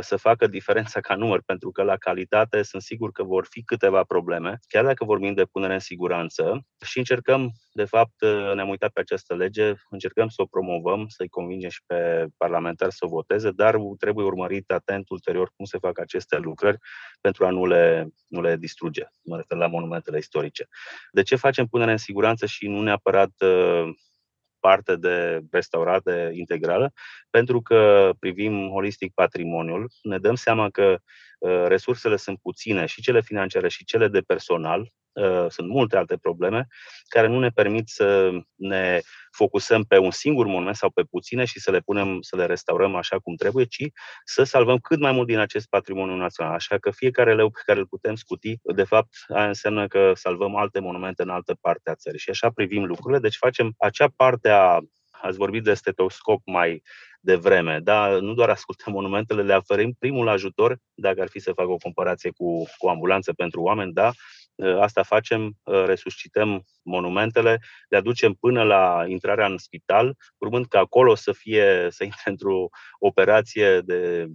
să facă diferența ca număr, pentru că la calitate sunt sigur că vor fi câteva probleme, chiar dacă vorbim de punere în siguranță și încercăm, de fapt, uh, ne-am uitat pe această lege, încercăm să o promovăm, să-i convingem și pe parlamentari să o voteze, dar trebuie urmărit atent ulterior cum se fac aceste lucrări pentru a nu le, nu le distruge, mă refer la monumentele istorice. De ce facem punere în siguranță și nu neapărat uh, parte de restaurare integrală, pentru că privim holistic patrimoniul, ne dăm seama că uh, resursele sunt puține, și cele financiare și cele de personal, Uh, sunt multe alte probleme care nu ne permit să ne focusăm pe un singur monument sau pe puține și să le punem, să le restaurăm așa cum trebuie, ci să salvăm cât mai mult din acest patrimoniu național. Așa că fiecare leu pe care îl putem scuti, de fapt, aia înseamnă că salvăm alte monumente în altă parte a țării. Și așa privim lucrurile. Deci facem acea parte a ați vorbit de stetoscop mai devreme, da? nu doar ascultăm monumentele, le oferim primul ajutor, dacă ar fi să fac o comparație cu, cu ambulanță pentru oameni, da? Ă, asta facem, ă, resuscităm monumentele, le aducem până la intrarea în spital, urmând ca acolo să fie, să intre într-o operație de,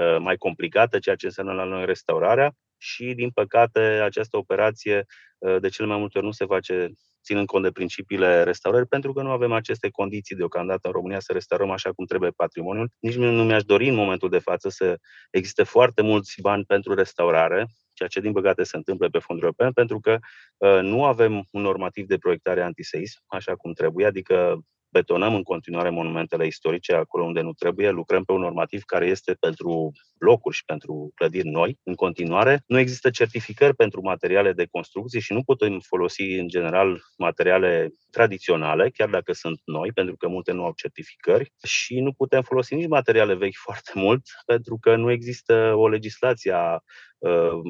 ă, mai complicată, ceea ce înseamnă la noi restaurarea și, din păcate, această operație de cele mai multe ori nu se face ținând cont de principiile restaurării, pentru că nu avem aceste condiții deocamdată în România să restaurăm așa cum trebuie patrimoniul. Nici nu mi-aș dori în momentul de față să existe foarte mulți bani pentru restaurare, ceea ce din păcate se întâmplă pe fonduri europene, pentru că uh, nu avem un normativ de proiectare antiseism, așa cum trebuie, adică betonăm în continuare monumentele istorice acolo unde nu trebuie, lucrăm pe un normativ care este pentru blocuri și pentru clădiri noi în continuare. Nu există certificări pentru materiale de construcție și nu putem folosi în general materiale tradiționale, chiar dacă sunt noi, pentru că multe nu au certificări și nu putem folosi nici materiale vechi foarte mult, pentru că nu există o legislație a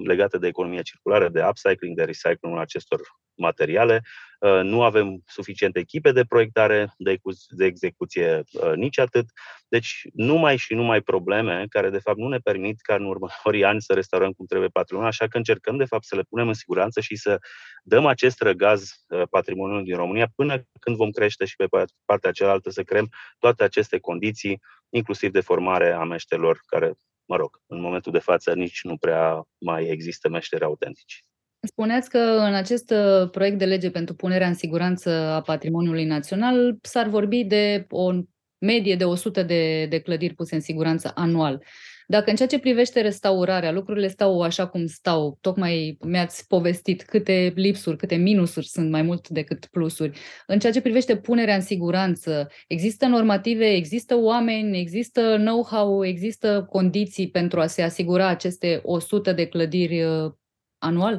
legate de economie circulară, de upcycling, de recycling acestor materiale. Uh, nu avem suficiente echipe de proiectare, de, de execuție, uh, nici atât. Deci numai și numai probleme care de fapt nu ne permit ca în următorii ani să restaurăm cum trebuie patrimoniul, așa că încercăm de fapt să le punem în siguranță și să dăm acest răgaz uh, patrimoniului din România până când vom crește și pe partea cealaltă să creăm toate aceste condiții, inclusiv de formare a meșterilor care mă rog, în momentul de față nici nu prea mai există meșteri autentici. Spuneați că în acest uh, proiect de lege pentru punerea în siguranță a patrimoniului național s-ar vorbi de o medie de 100 de, de clădiri puse în siguranță anual. Dacă în ceea ce privește restaurarea, lucrurile stau așa cum stau, tocmai mi-ați povestit câte lipsuri, câte minusuri sunt mai mult decât plusuri. În ceea ce privește punerea în siguranță, există normative, există oameni, există know-how, există condiții pentru a se asigura aceste 100 de clădiri uh, anual?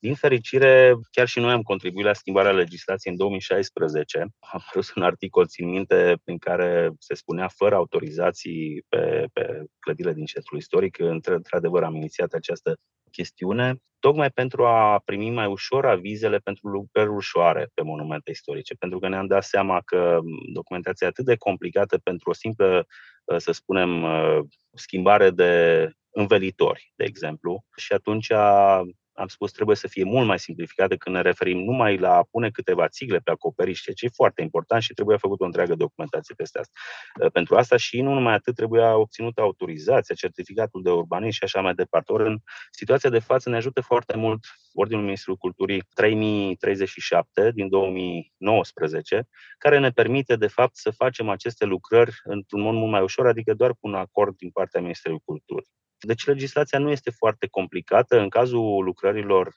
Din fericire, chiar și noi am contribuit la schimbarea legislației în 2016. Am apărut un articol, țin minte, prin care se spunea fără autorizații pe, pe clădirile din centrul istoric. Într-adevăr, am inițiat această chestiune, tocmai pentru a primi mai ușor avizele pentru lucrări ușoare pe monumente istorice, pentru că ne-am dat seama că documentația e atât de complicată pentru o simplă, să spunem, schimbare de învelitori, de exemplu, și atunci am spus, trebuie să fie mult mai simplificată când ne referim numai la a pune câteva țigle pe acoperiș, ceea ce e foarte important și trebuie făcut o întreagă documentație peste asta. Uh, pentru asta și nu numai atât, trebuia obținută autorizația, certificatul de urbanism și așa mai departe. Ori în situația de față ne ajută foarte mult Ordinul Ministrului Culturii 3037 din 2019, care ne permite, de fapt, să facem aceste lucrări într-un mod mult mai ușor, adică doar cu un acord din partea Ministrului Culturii. Deci legislația nu este foarte complicată. În cazul lucrărilor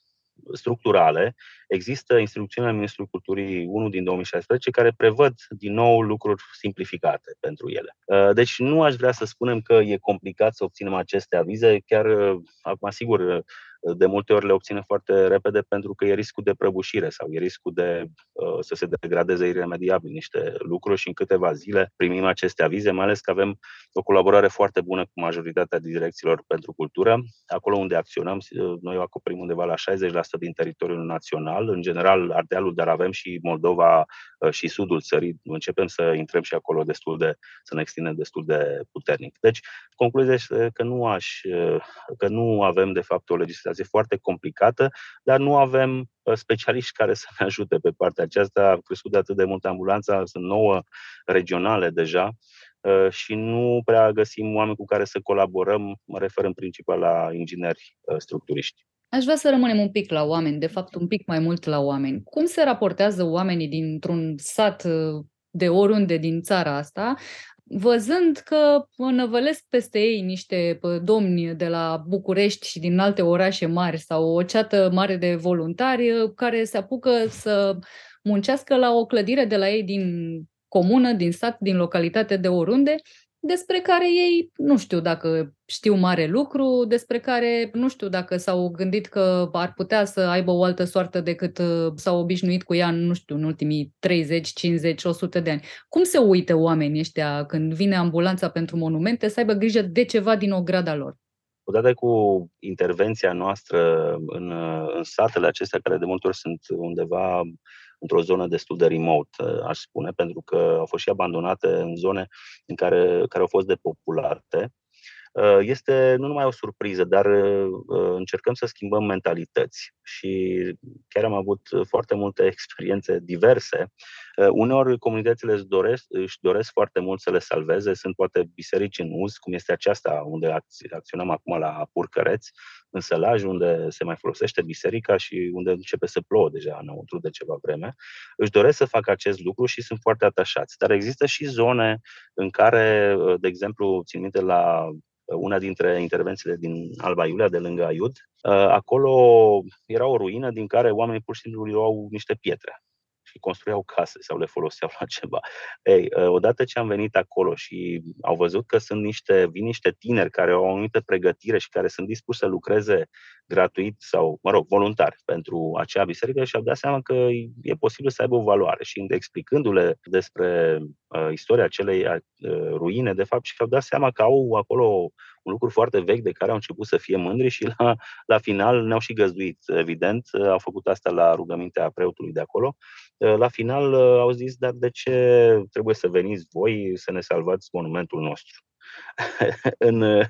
structurale, există instrucțiunea Ministrului Culturii 1 din 2016 care prevăd din nou lucruri simplificate pentru ele. Uh, deci nu aș vrea să spunem că e complicat să obținem aceste avize, chiar uh, acum sigur de multe ori le obține foarte repede pentru că e riscul de prăbușire sau e riscul de uh, să se degradeze iremediabil niște lucruri și în câteva zile primim aceste avize, mai ales că avem o colaborare foarte bună cu majoritatea direcțiilor pentru cultură. Acolo unde acționăm, uh, noi acoperim undeva la 60% din teritoriul național, în general Ardealul, dar avem și Moldova uh, și sudul țării. Începem să intrăm și acolo destul de, să ne extindem destul de puternic. Deci, concluzia este că nu aș, uh, că nu avem de fapt o legislație legislație foarte complicată, dar nu avem uh, specialiști care să ne ajute pe partea aceasta. A crescut de atât de mult ambulanța, sunt nouă regionale deja uh, și nu prea găsim oameni cu care să colaborăm, mă refer în principal la ingineri uh, structuriști. Aș vrea să rămânem un pic la oameni, de fapt un pic mai mult la oameni. Cum se raportează oamenii dintr-un sat de oriunde din țara asta văzând că năvălesc peste ei niște domni de la București și din alte orașe mari sau o ceată mare de voluntari care se apucă să muncească la o clădire de la ei din comună, din sat, din localitate, de oriunde despre care ei nu știu dacă știu mare lucru, despre care nu știu dacă s-au gândit că ar putea să aibă o altă soartă decât uh, s-au obișnuit cu ea, nu știu, în ultimii 30, 50, 100 de ani. Cum se uită oamenii ăștia când vine ambulanța pentru monumente să aibă grijă de ceva din ograda lor? Odată cu intervenția noastră în, în satele acestea, care de multe ori sunt undeva într-o zonă destul de remote, aș spune, pentru că au fost și abandonate în zone în care, care au fost depopulate. Uh, este nu numai o surpriză, dar uh, încercăm să schimbăm mentalități și chiar am avut foarte multe experiențe diverse. Uh, uneori comunitățile își doresc, își doresc foarte mult să le salveze, sunt poate biserici în uz, cum este aceasta unde acționăm acum la Purcăreț, în Sălaj, unde se mai folosește biserica și unde începe să plouă deja înăuntru de ceva vreme, își doresc să facă acest lucru și sunt foarte atașați. Dar există și zone în care, de exemplu, țin minte la una dintre intervențiile din Alba Iulia, de lângă Aiud, acolo era o ruină din care oamenii pur și simplu luau niște pietre și construiau case sau le foloseau la ceva. Ei, ă, odată ce am venit acolo și au văzut că sunt niște, vin niște tineri care au o anumită pregătire și care sunt dispuși să lucreze gratuit sau, mă rog, voluntar pentru acea biserică și au dat seama că e posibil să aibă o valoare. Și explicându-le despre uh, istoria acelei uh, ruine, de fapt, și au dat seama că au acolo un lucru foarte vechi de care au început să fie mândri și la, la final ne-au și găzduit, evident. Au făcut asta la rugămintea preotului de acolo. La final au zis, dar de ce trebuie să veniți voi să ne salvați monumentul nostru? în,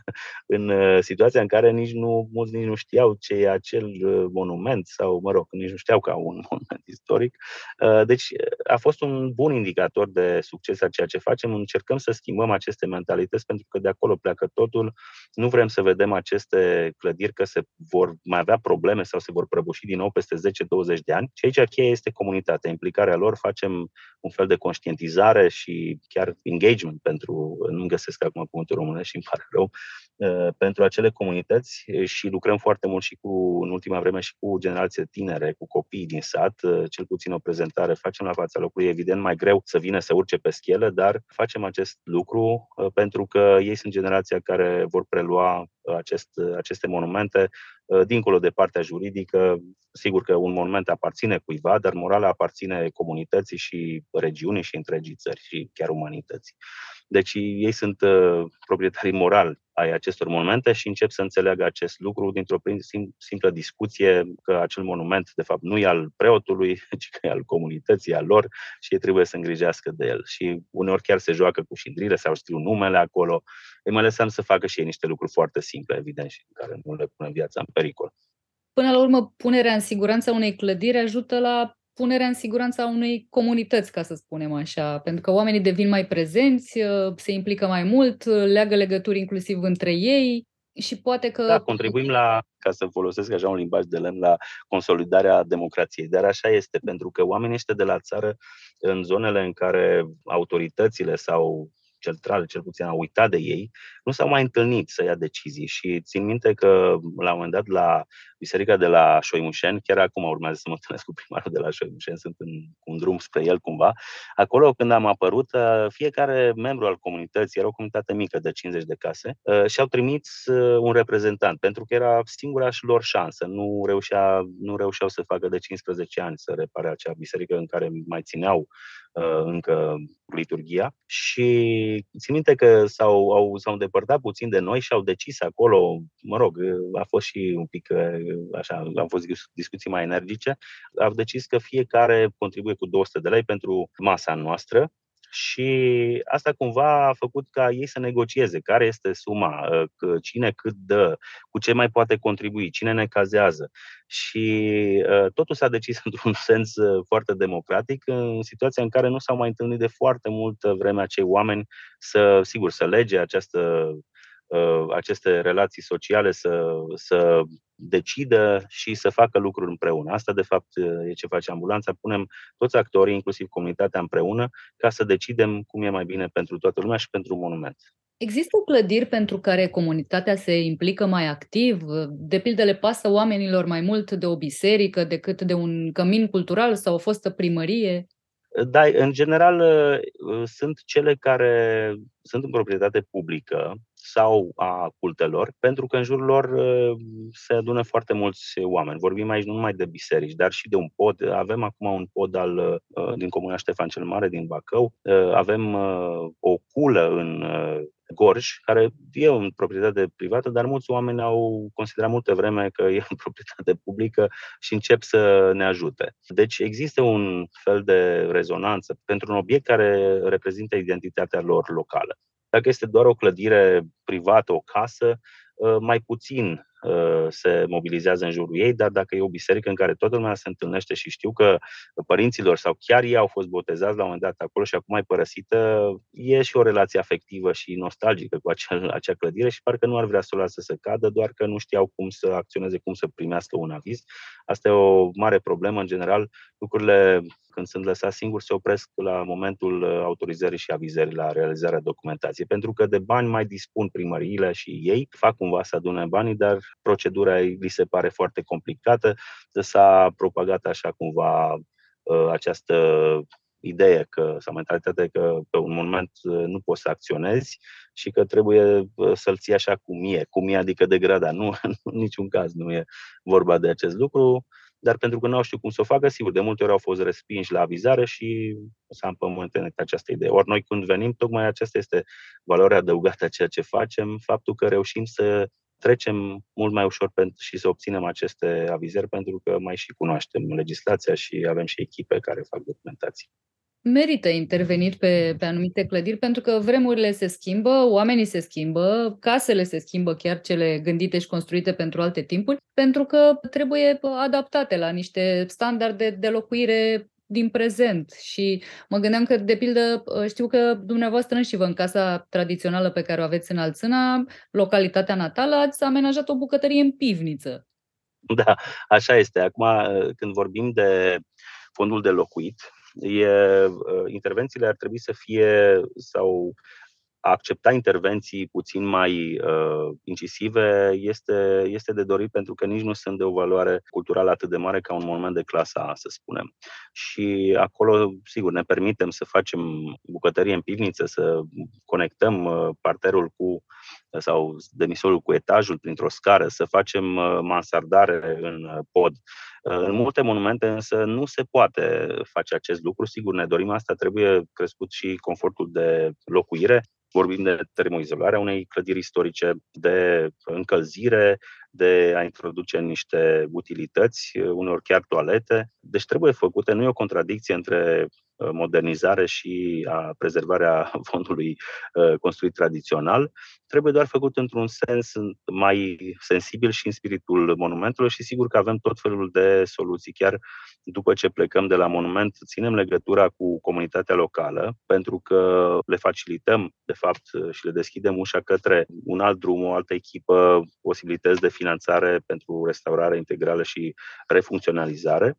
în situația în care nici nu, mulți nici nu știau ce e acel uh, monument sau, mă rog, nici nu știau că au un monument istoric. Uh, deci a fost un bun indicator de succes a ceea ce facem. Încercăm să schimbăm aceste mentalități pentru că de acolo pleacă totul. Nu vrem să vedem aceste clădiri că se vor mai avea probleme sau se vor prăbuși din nou peste 10-20 de ani. Și aici cheia este comunitatea, implicarea lor. Facem un fel de conștientizare și chiar engagement pentru, nu găsesc acum cuvântul românesc și îmi pare rău, uh, pentru acele comunități și lucrăm foarte mult și cu, în ultima vreme și cu generații tinere, cu copii din sat, uh, cel puțin o prezentare facem la fața locului, evident mai greu să vină să urce pe schelă, dar facem acest lucru uh, pentru că ei sunt generația care vor prelua acest, aceste monumente dincolo de partea juridică. Sigur că un monument aparține cuiva, dar morala aparține comunității și regiunii și întregii țări și chiar umanității. Deci ei sunt uh, proprietarii morali ai acestor monumente și încep să înțeleagă acest lucru dintr-o simplă discuție că acel monument, de fapt, nu e al preotului, ci că e al comunității, al lor și ei trebuie să îngrijească de el. Și uneori chiar se joacă cu șindrile sau scriu numele acolo. Îi mai lăsăm să facă și ei niște lucruri foarte simple, evident, și care nu le pune viața în pericol. Până la urmă, punerea în siguranță unei clădiri ajută la punerea în siguranță a unei comunități, ca să spunem așa, pentru că oamenii devin mai prezenți, uh, se implică mai mult, uh, leagă legături inclusiv între ei și poate că... Da, contribuim la, ca să folosesc așa un limbaj de lemn, la consolidarea democrației. Dar așa este, pentru că oamenii ăștia de la țară, în zonele în care autoritățile sau centrale, cel puțin, au uitat de ei, nu s-au mai întâlnit să ia decizii. Și țin minte că, la un moment dat, la biserica de la Șoimușeni, chiar acum urmează să mă întâlnesc cu primarul de la Șoimușeni, sunt în un drum spre el cumva, acolo când am apărut, uh, fiecare membru al comunității, era o comunitate mică de 50 de case, uh, și-au trimis uh, un reprezentant, pentru că era singura și lor șansă. Nu, reușea, nu reușeau să facă de 15 ani să repare acea biserică în care mai țineau încă liturgia și țin minte că s-au, au, s-au îndepărtat puțin de noi și au decis acolo, mă rog, a fost și un pic așa, au fost discuții mai energice, au decis că fiecare contribuie cu 200 de lei pentru masa noastră și asta cumva a făcut ca ei să negocieze care este suma, ă, cine cât dă, cu ce mai poate contribui, cine ne cazează. Și ă, totul s-a decis într-un sens ă, foarte democratic, în situația în care nu s-au mai întâlnit de foarte multă vreme acei oameni să, sigur, să lege această aceste relații sociale să, să decidă și să facă lucruri împreună. Asta, de fapt, e ce face ambulanța. Punem toți actorii, inclusiv comunitatea, împreună ca să decidem cum e mai bine pentru toată lumea și pentru monument. Există clădiri pentru care comunitatea se implică mai activ? De pildă le pasă oamenilor mai mult de o biserică decât de un cămin cultural sau o fostă primărie? Da, în general sunt cele care sunt în proprietate publică sau a cultelor, pentru că în jurul lor uh, se adună foarte mulți oameni. Vorbim aici nu numai de biserici, dar și de un pod. Avem acum un pod al, uh, din Comuna Ștefan cel Mare, din Bacău. Uh, avem o culă în Gorj, care e în proprietate privată, dar mulți oameni au considerat multe vreme că e în proprietate publică și încep să ne ajute. Deci există un fel de rezonanță pentru un obiect care reprezintă identitatea lor locală. Dacă este doar o clădire privată, o casă, uh, mai puțin uh, se mobilizează în jurul ei, dar dacă e o biserică în care toată lumea se întâlnește și știu că părinților sau chiar ei au fost botezați la un moment dat acolo și acum mai părăsită, e și o relație afectivă și nostalgică cu acea, acea clădire și parcă nu ar vrea să o lasă să cadă, doar că nu știau cum să acționeze, cum să primească un aviz. Asta e o mare problemă. În general, lucrurile când sunt lăsați singuri, se opresc la momentul uh, autorizării și avizării la realizarea documentației. Pentru că de bani mai dispun primăriile și ei, fac cumva să adune banii, dar procedura li se pare foarte complicată. S-a propagat așa cumva uh, această idee că, sau mentalitatea că pe un moment uh, nu poți să acționezi și că trebuie să-l ții așa cum e, cum e, adică degrada. Nu, în niciun caz nu e vorba de acest lucru dar pentru că nu au știut cum să o facă, sigur, de multe ori au fost respinși la avizare și s-a împământenit această idee. Ori noi când venim, tocmai aceasta este valoarea adăugată a ceea ce facem, faptul că reușim să trecem mult mai ușor pentru, și să obținem aceste avizări pentru că mai și cunoaștem legislația și avem și echipe care fac documentații merită intervenit pe, pe anumite clădiri pentru că vremurile se schimbă, oamenii se schimbă, casele se schimbă, chiar cele gândite și construite pentru alte timpuri, pentru că trebuie adaptate la niște standarde de locuire din prezent și mă gândeam că, de pildă, știu că dumneavoastră și vă în casa tradițională pe care o aveți în Alțâna, localitatea natală, ați amenajat o bucătărie în pivniță. Da, așa este. Acum, când vorbim de fondul de locuit, e, intervențiile ar trebui să fie sau a accepta intervenții puțin mai uh, incisive este, este de dorit pentru că nici nu sunt de o valoare culturală atât de mare ca un monument de clasa A, să spunem. Și acolo, sigur, ne permitem să facem bucătărie în pivniță, să conectăm uh, parterul cu sau demisolul cu etajul printr-o scară, să facem uh, mansardare în uh, pod. Uh, în multe monumente însă nu se poate face acest lucru. Sigur, ne dorim asta, trebuie crescut și confortul de locuire. Vorbim de termoizolarea unei clădiri istorice, de încălzire, de a introduce niște utilități, uneori chiar toalete. Deci trebuie făcute, nu e o contradicție între Uh, modernizare și a prezervarea fondului uh, construit tradițional, trebuie doar făcut într-un sens mai sensibil și în spiritul monumentului și sigur că avem tot felul de soluții. Chiar după ce plecăm de la monument, ținem legătura cu comunitatea locală pentru că le facilităm, de fapt, și le deschidem ușa către un alt drum, o altă echipă, posibilități de finanțare pentru restaurare integrală și refuncționalizare.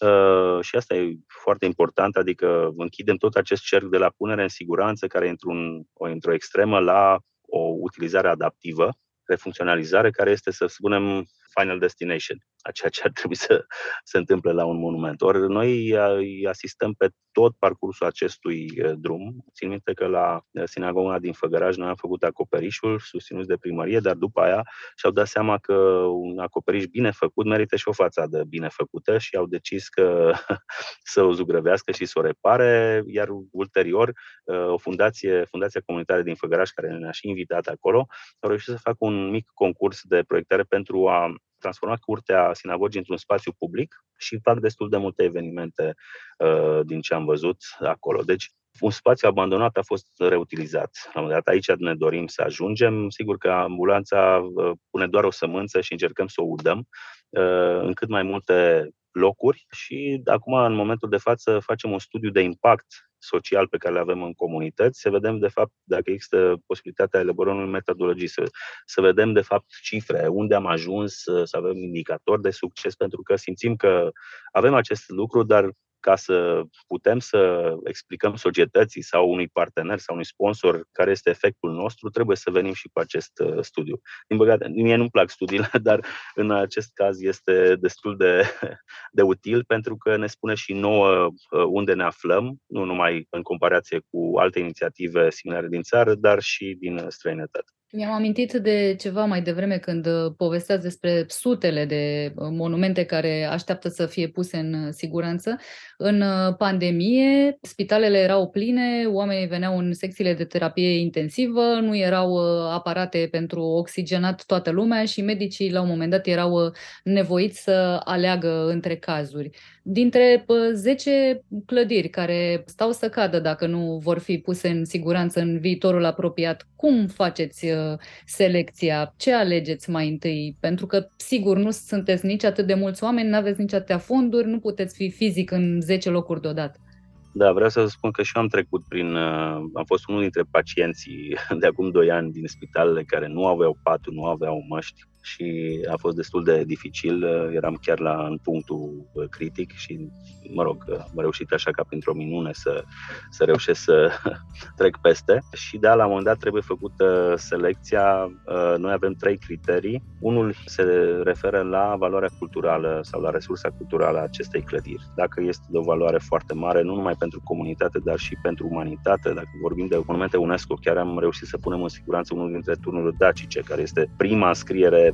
Uh, și asta e foarte important, adică închidem tot acest cerc de la punere în siguranță, care e într-un, o, într-o extremă, la o utilizare adaptivă, refuncționalizare, care este, să spunem, final destination, a ceea ce ar trebui să se întâmple la un monument. Ori noi îi asistăm pe tot parcursul acestui drum. Țin minte că la sinagoga din Făgăraj noi am făcut acoperișul susținut de primărie, dar după aia și-au dat seama că un acoperiș bine făcut merită și o fațadă bine făcută și au decis că să o zugrăvească și să o repare, iar ulterior o fundație, Fundația Comunitară din Făgăraș, care ne-a și invitat acolo, au reușit să facă un mic concurs de proiectare pentru a transformat curtea sinagogii într-un spațiu public și fac destul de multe evenimente uh, din ce am văzut acolo. Deci, un spațiu abandonat a fost reutilizat. La un dat aici ne dorim să ajungem. Sigur că ambulanța uh, pune doar o sămânță și încercăm să o udăm uh, în cât mai multe locuri și acum, în momentul de față, facem un studiu de impact social pe care le avem în comunități, să vedem, de fapt, dacă există posibilitatea elaborării unei metodologii, să, să vedem, de fapt, cifre, unde am ajuns, să avem indicatori de succes, pentru că simțim că avem acest lucru, dar ca să putem să explicăm societății sau unui partener sau unui sponsor care este efectul nostru, trebuie să venim și cu acest uh, studiu. Din păcate, mie nu-mi plac studiile, dar în acest caz este destul de, de util pentru că ne spune și nouă uh, unde ne aflăm, nu numai în comparație cu alte inițiative similare din țară, dar și din străinătate. Mi-am amintit de ceva mai devreme când uh, povesteați despre sutele de uh, monumente care așteaptă să fie puse în uh, siguranță. În pandemie, spitalele erau pline, oamenii veneau în secțiile de terapie intensivă, nu erau aparate pentru oxigenat toată lumea și medicii la un moment dat erau nevoiți să aleagă între cazuri. Dintre 10 clădiri care stau să cadă dacă nu vor fi puse în siguranță în viitorul apropiat, cum faceți selecția? Ce alegeți mai întâi? Pentru că, sigur, nu sunteți nici atât de mulți oameni, nu aveți nici atâtea fonduri, nu puteți fi fizic în 10 locuri deodată. Da, vreau să spun că și eu am trecut prin. Uh, am fost unul dintre pacienții de acum 2 ani din spitalele care nu aveau paturi, nu aveau măști și a fost destul de dificil. Eram chiar la în punctul uh, critic și, mă rog, uh, am reușit așa ca printr-o minune să, să reușesc să trec peste. Și da, la un moment dat trebuie făcută selecția. Uh, noi avem trei criterii. Unul se referă la valoarea culturală sau la resursa culturală a acestei clădiri. Dacă este de o valoare foarte mare, nu numai pentru comunitate, dar și pentru umanitate. Dacă vorbim de monumente UNESCO, chiar am reușit să punem în siguranță unul dintre turnurile dacice, care este prima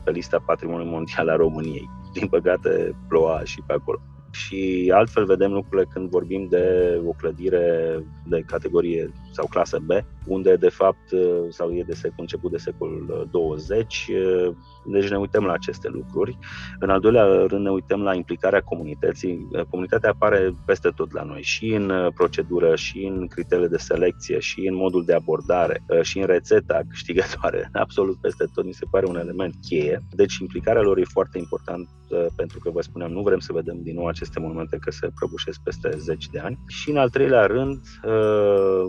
înscriere pe lista Patrimoniului Mondial a României. Din păcate, ploua și pe acolo și altfel vedem lucrurile când vorbim de o clădire de categorie sau clasă B, unde de fapt sau e de secol, început de secolul 20, deci ne uităm la aceste lucruri. În al doilea rând ne uităm la implicarea comunității. Comunitatea apare peste tot la noi, și în procedură, și în criteriile de selecție, și în modul de abordare, și în rețeta câștigătoare, absolut peste tot, mi se pare un element cheie. Deci implicarea lor e foarte important pentru că, vă spuneam, nu vrem să vedem din nou aceste monumente că se prăbușesc peste zeci de ani. Și în al treilea rând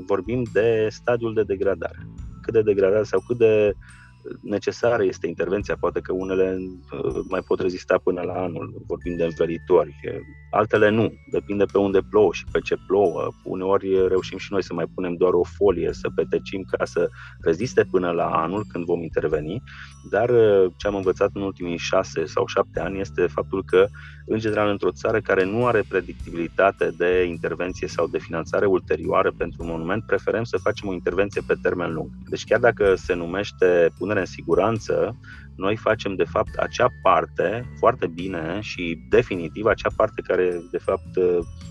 vorbim de stadiul de degradare. Cât de degradare sau cât de necesară este intervenția, poate că unele uh, mai pot rezista până la anul, vorbim de învelitori, altele nu, depinde pe unde plouă și pe ce plouă. Uneori reușim și noi să mai punem doar o folie, să petecim ca să reziste până la anul când vom interveni, dar uh, ce am învățat în ultimii șase sau șapte ani este faptul că, în general, într-o țară care nu are predictibilitate de intervenție sau de finanțare ulterioară pentru un monument, preferăm să facem o intervenție pe termen lung. Deci chiar dacă se numește punere în siguranță, noi facem de fapt acea parte foarte bine și definitiv acea parte care de fapt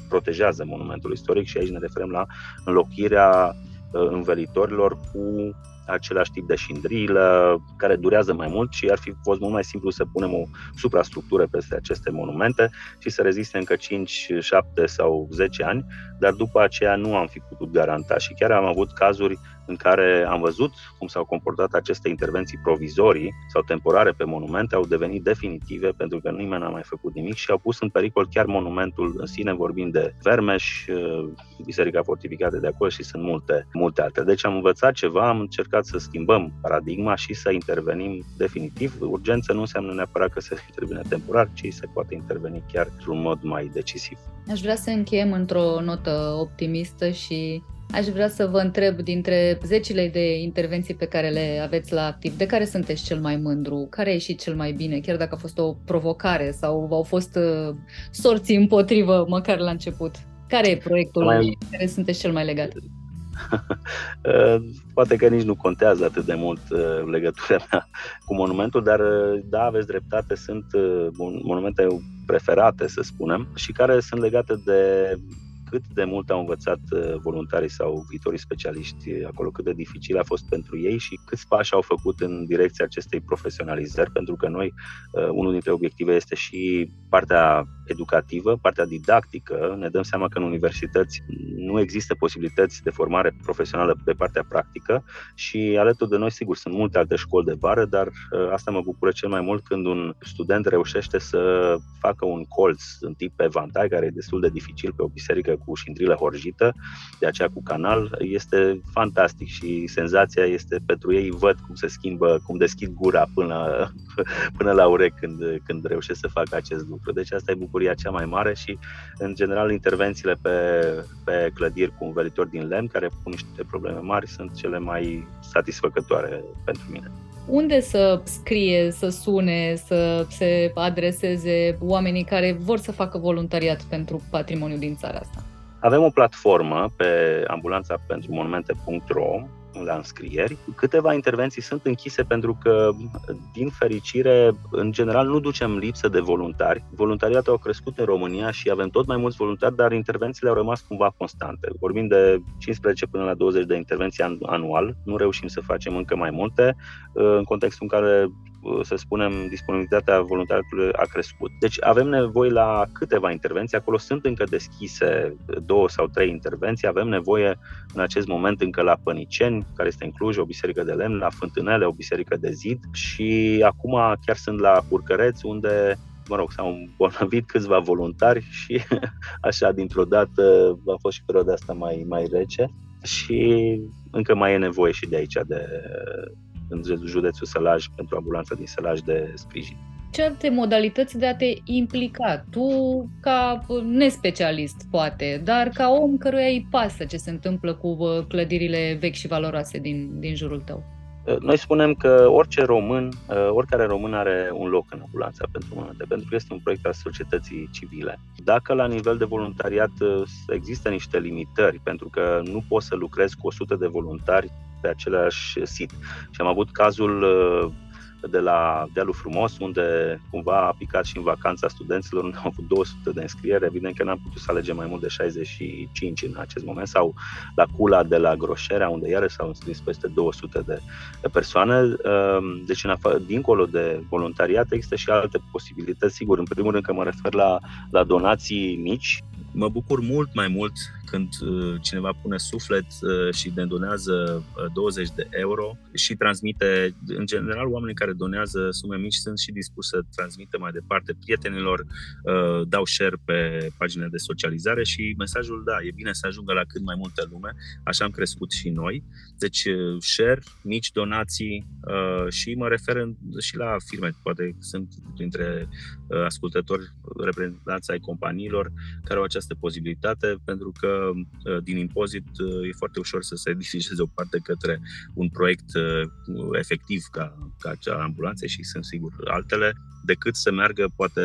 protejează monumentul istoric și aici ne referim la înlocuirea uh, învelitorilor cu același tip de șindrilă, care durează mai mult și ar fi fost mult mai simplu să punem o suprastructură peste aceste monumente și să reziste încă 5, 7 sau 10 ani, dar după aceea nu am fi putut garanta. Și chiar am avut cazuri în care am văzut cum s-au comportat aceste intervenții provizorii sau temporare pe monumente, au devenit definitive pentru că nimeni n-a mai făcut nimic și au pus în pericol chiar monumentul în sine, vorbim de Vermeș, uh, Biserica Fortificată de acolo și sunt multe, multe alte. Deci am învățat ceva, am încercat să schimbăm paradigma și să intervenim definitiv. Urgență nu înseamnă neapărat că se intervine temporar, ci se poate interveni chiar într-un mod mai decisiv. Aș vrea să încheiem într-o notă optimistă și Aș vrea să vă întreb dintre zecile de intervenții pe care le aveți la activ, de care sunteți cel mai mândru? Care a ieșit cel mai bine, chiar dacă a fost o provocare sau au fost uh, sorții împotrivă măcar la început? Care e proiectul mai... care sunteți cel mai legat? Uh, poate că nici nu contează atât de mult uh, legătura mea cu monumentul, dar da, aveți dreptate, sunt monumente preferate, să spunem, și care sunt legate de cât de mult au învățat uh, voluntarii sau viitorii specialiști acolo, cât de dificil a fost pentru ei și câți pași au făcut în direcția acestei profesionalizări, pentru că noi, uh, unul dintre obiective este și partea educativă, partea didactică. Ne dăm seama că în universități nu există posibilități de formare profesională pe partea practică și alături de noi, sigur, sunt multe alte școli de vară, dar uh, asta mă bucură cel mai mult când un student reușește să facă un colț în tip evantai, care e destul de dificil pe o biserică cu șindrilă horjită, de aceea cu canal, este fantastic și senzația este pentru ei, văd cum se schimbă, cum deschid gura până, până la urechi când, când reușesc să facă acest lucru. Deci asta e bucuria cea mai mare și, în general, intervențiile pe, pe clădiri cu învelitori din lemn, care pun niște probleme mari, sunt cele mai satisfăcătoare pentru mine unde să scrie, să sune, să se adreseze oamenii care vor să facă voluntariat pentru patrimoniul din țara asta? Avem o platformă pe ambulanța pentru monumente.ro la înscrieri. Câteva intervenții sunt închise pentru că, din fericire, în general nu ducem lipsă de voluntari. Voluntariatul au crescut în România și avem tot mai mulți voluntari, dar intervențiile au rămas cumva constante. Vorbim de 15 până la 20 de intervenții anual, nu reușim să facem încă mai multe, în contextul în care Uh, să spunem, disponibilitatea voluntariatului a crescut. Deci avem nevoie la câteva intervenții, acolo sunt încă deschise două sau trei intervenții, avem nevoie în acest moment încă la Păniceni, care este în Cluj, o biserică de lemn, la Fântânele, o biserică de zid. Și acum chiar sunt la Purcăreț, unde mă rog, s-au îmbolnăvit câțiva voluntari și așa dintr-o dată a fost și perioada asta mai, mai rece. Și încă mai e nevoie și de aici de în județul Sălaj pentru ambulanța din Sălaj de sprijin. Ce alte modalități de a te implica? Tu, ca nespecialist, poate, dar ca om căruia îi pasă ce se întâmplă cu clădirile vechi și valoroase din, din jurul tău? Noi spunem că orice român, oricare român are un loc în ambulanța pentru monumente, pentru că este un proiect al societății civile. Dacă la nivel de voluntariat există niște limitări, pentru că nu poți să lucrezi cu 100 de voluntari pe același sit. Și am avut cazul uh, de la Dealul Frumos, unde cumva a picat și în vacanța studenților, unde au avut 200 de înscrieri. Evident că n-am putut să alegem mai mult de 65 în acest moment, sau la Cula de la Groșerea, unde iarăși s-au înscris peste 200 de, de persoane. Ehm, deci, în afară, dincolo de voluntariat, există și alte posibilități, sigur. În primul rând că mă refer la, la donații mici, mă bucur mult mai mult când uh, cineva pune suflet uh, și ne donează 20 uh, de euro și transmite, în general, oamenii care donează sume mici sunt și dispuși să transmită mai departe prietenilor, dau share pe paginile de socializare și mesajul, da, e bine să ajungă la cât mai multă lume, așa am crescut și noi. Deci, share, mici donații și mă refer și la firme, poate sunt printre ascultători reprezentanți ai companiilor care au această posibilitate, pentru că Uh, din impozit uh, e foarte ușor să se dirigeze o parte către un proiect uh, efectiv ca, ca cea ambulanțe și sunt sigur altele, decât să meargă poate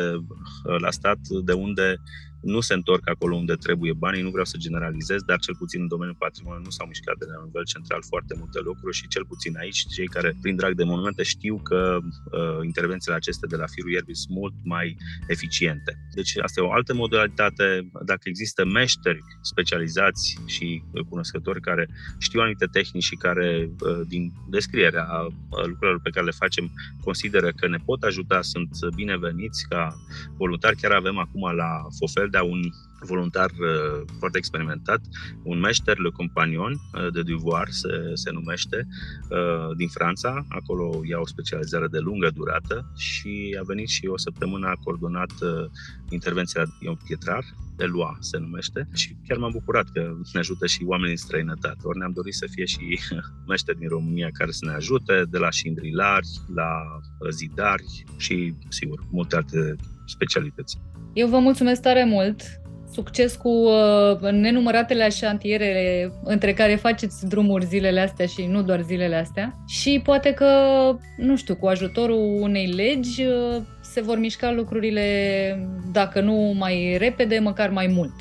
la stat de unde nu se întorc acolo unde trebuie banii, nu vreau să generalizez, dar cel puțin în domeniul patrimoniului nu s-au mișcat de la nivel central foarte multe lucruri și cel puțin aici, cei care prin drag de monumente știu că uh, intervențiile acestea de la firul ierbii sunt mult mai eficiente. Deci asta e o altă modalitate. Dacă există meșteri specializați și cunoscători care știu anumite tehnici și care, uh, din descrierea lucrurilor pe care le facem, consideră că ne pot ajuta, sunt bineveniți ca voluntari. Chiar avem acum la FOFEL Florida un voluntar uh, foarte experimentat, un meșter, Le Compagnon uh, de Duvoir se, se numește, uh, din Franța. Acolo ia o specializare de lungă durată și a venit și o săptămână a coordonat uh, intervenția Ion Pietrar, Elua se numește și chiar m-am bucurat că ne ajută și oamenii din străinătate. Ori ne-am dorit să fie și meșteri din România care să ne ajute, de la șindrilari, la zidari și, sigur, multe alte specialități. Eu vă mulțumesc tare mult! Succes cu uh, nenumăratele șantiere între care faceți drumuri zilele astea și nu doar zilele astea. Și poate că, nu știu, cu ajutorul unei legi uh, se vor mișca lucrurile, dacă nu mai repede, măcar mai mult.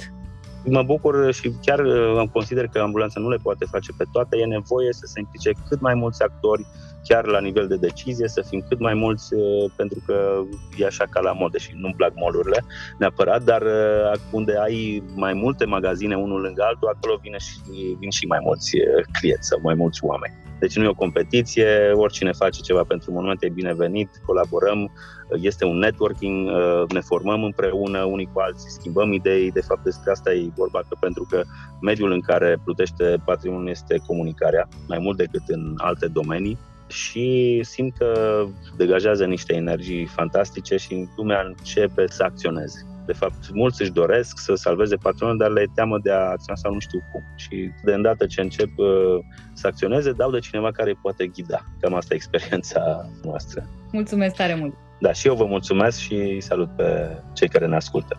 Mă bucur și chiar uh, consider că ambulanța nu le poate face pe toate. E nevoie să se implice cât mai mulți actori chiar la nivel de decizie, să fim cât mai mulți, uh, pentru că e așa ca la mod, și nu-mi plac molurile neapărat, dar uh, unde ai mai multe magazine unul lângă altul, acolo vine și, vin și mai mulți uh, clienți sau mai mulți oameni. Deci nu e o competiție, oricine face ceva pentru monument e binevenit, colaborăm, este un networking, ne formăm împreună unii cu alții, schimbăm idei, de fapt despre asta e vorba, că pentru că mediul în care plutește patrimoniul este comunicarea, mai mult decât în alte domenii și simt că degajează niște energii fantastice și lumea începe să acționeze. De fapt, mulți își doresc să salveze patronul, dar le e teamă de a acționa sau nu știu cum. Și de îndată ce încep uh, să acționeze, dau de cineva care îi poate ghida. Cam asta e experiența noastră. Mulțumesc tare mult! Da, și eu vă mulțumesc și salut pe cei care ne ascultă.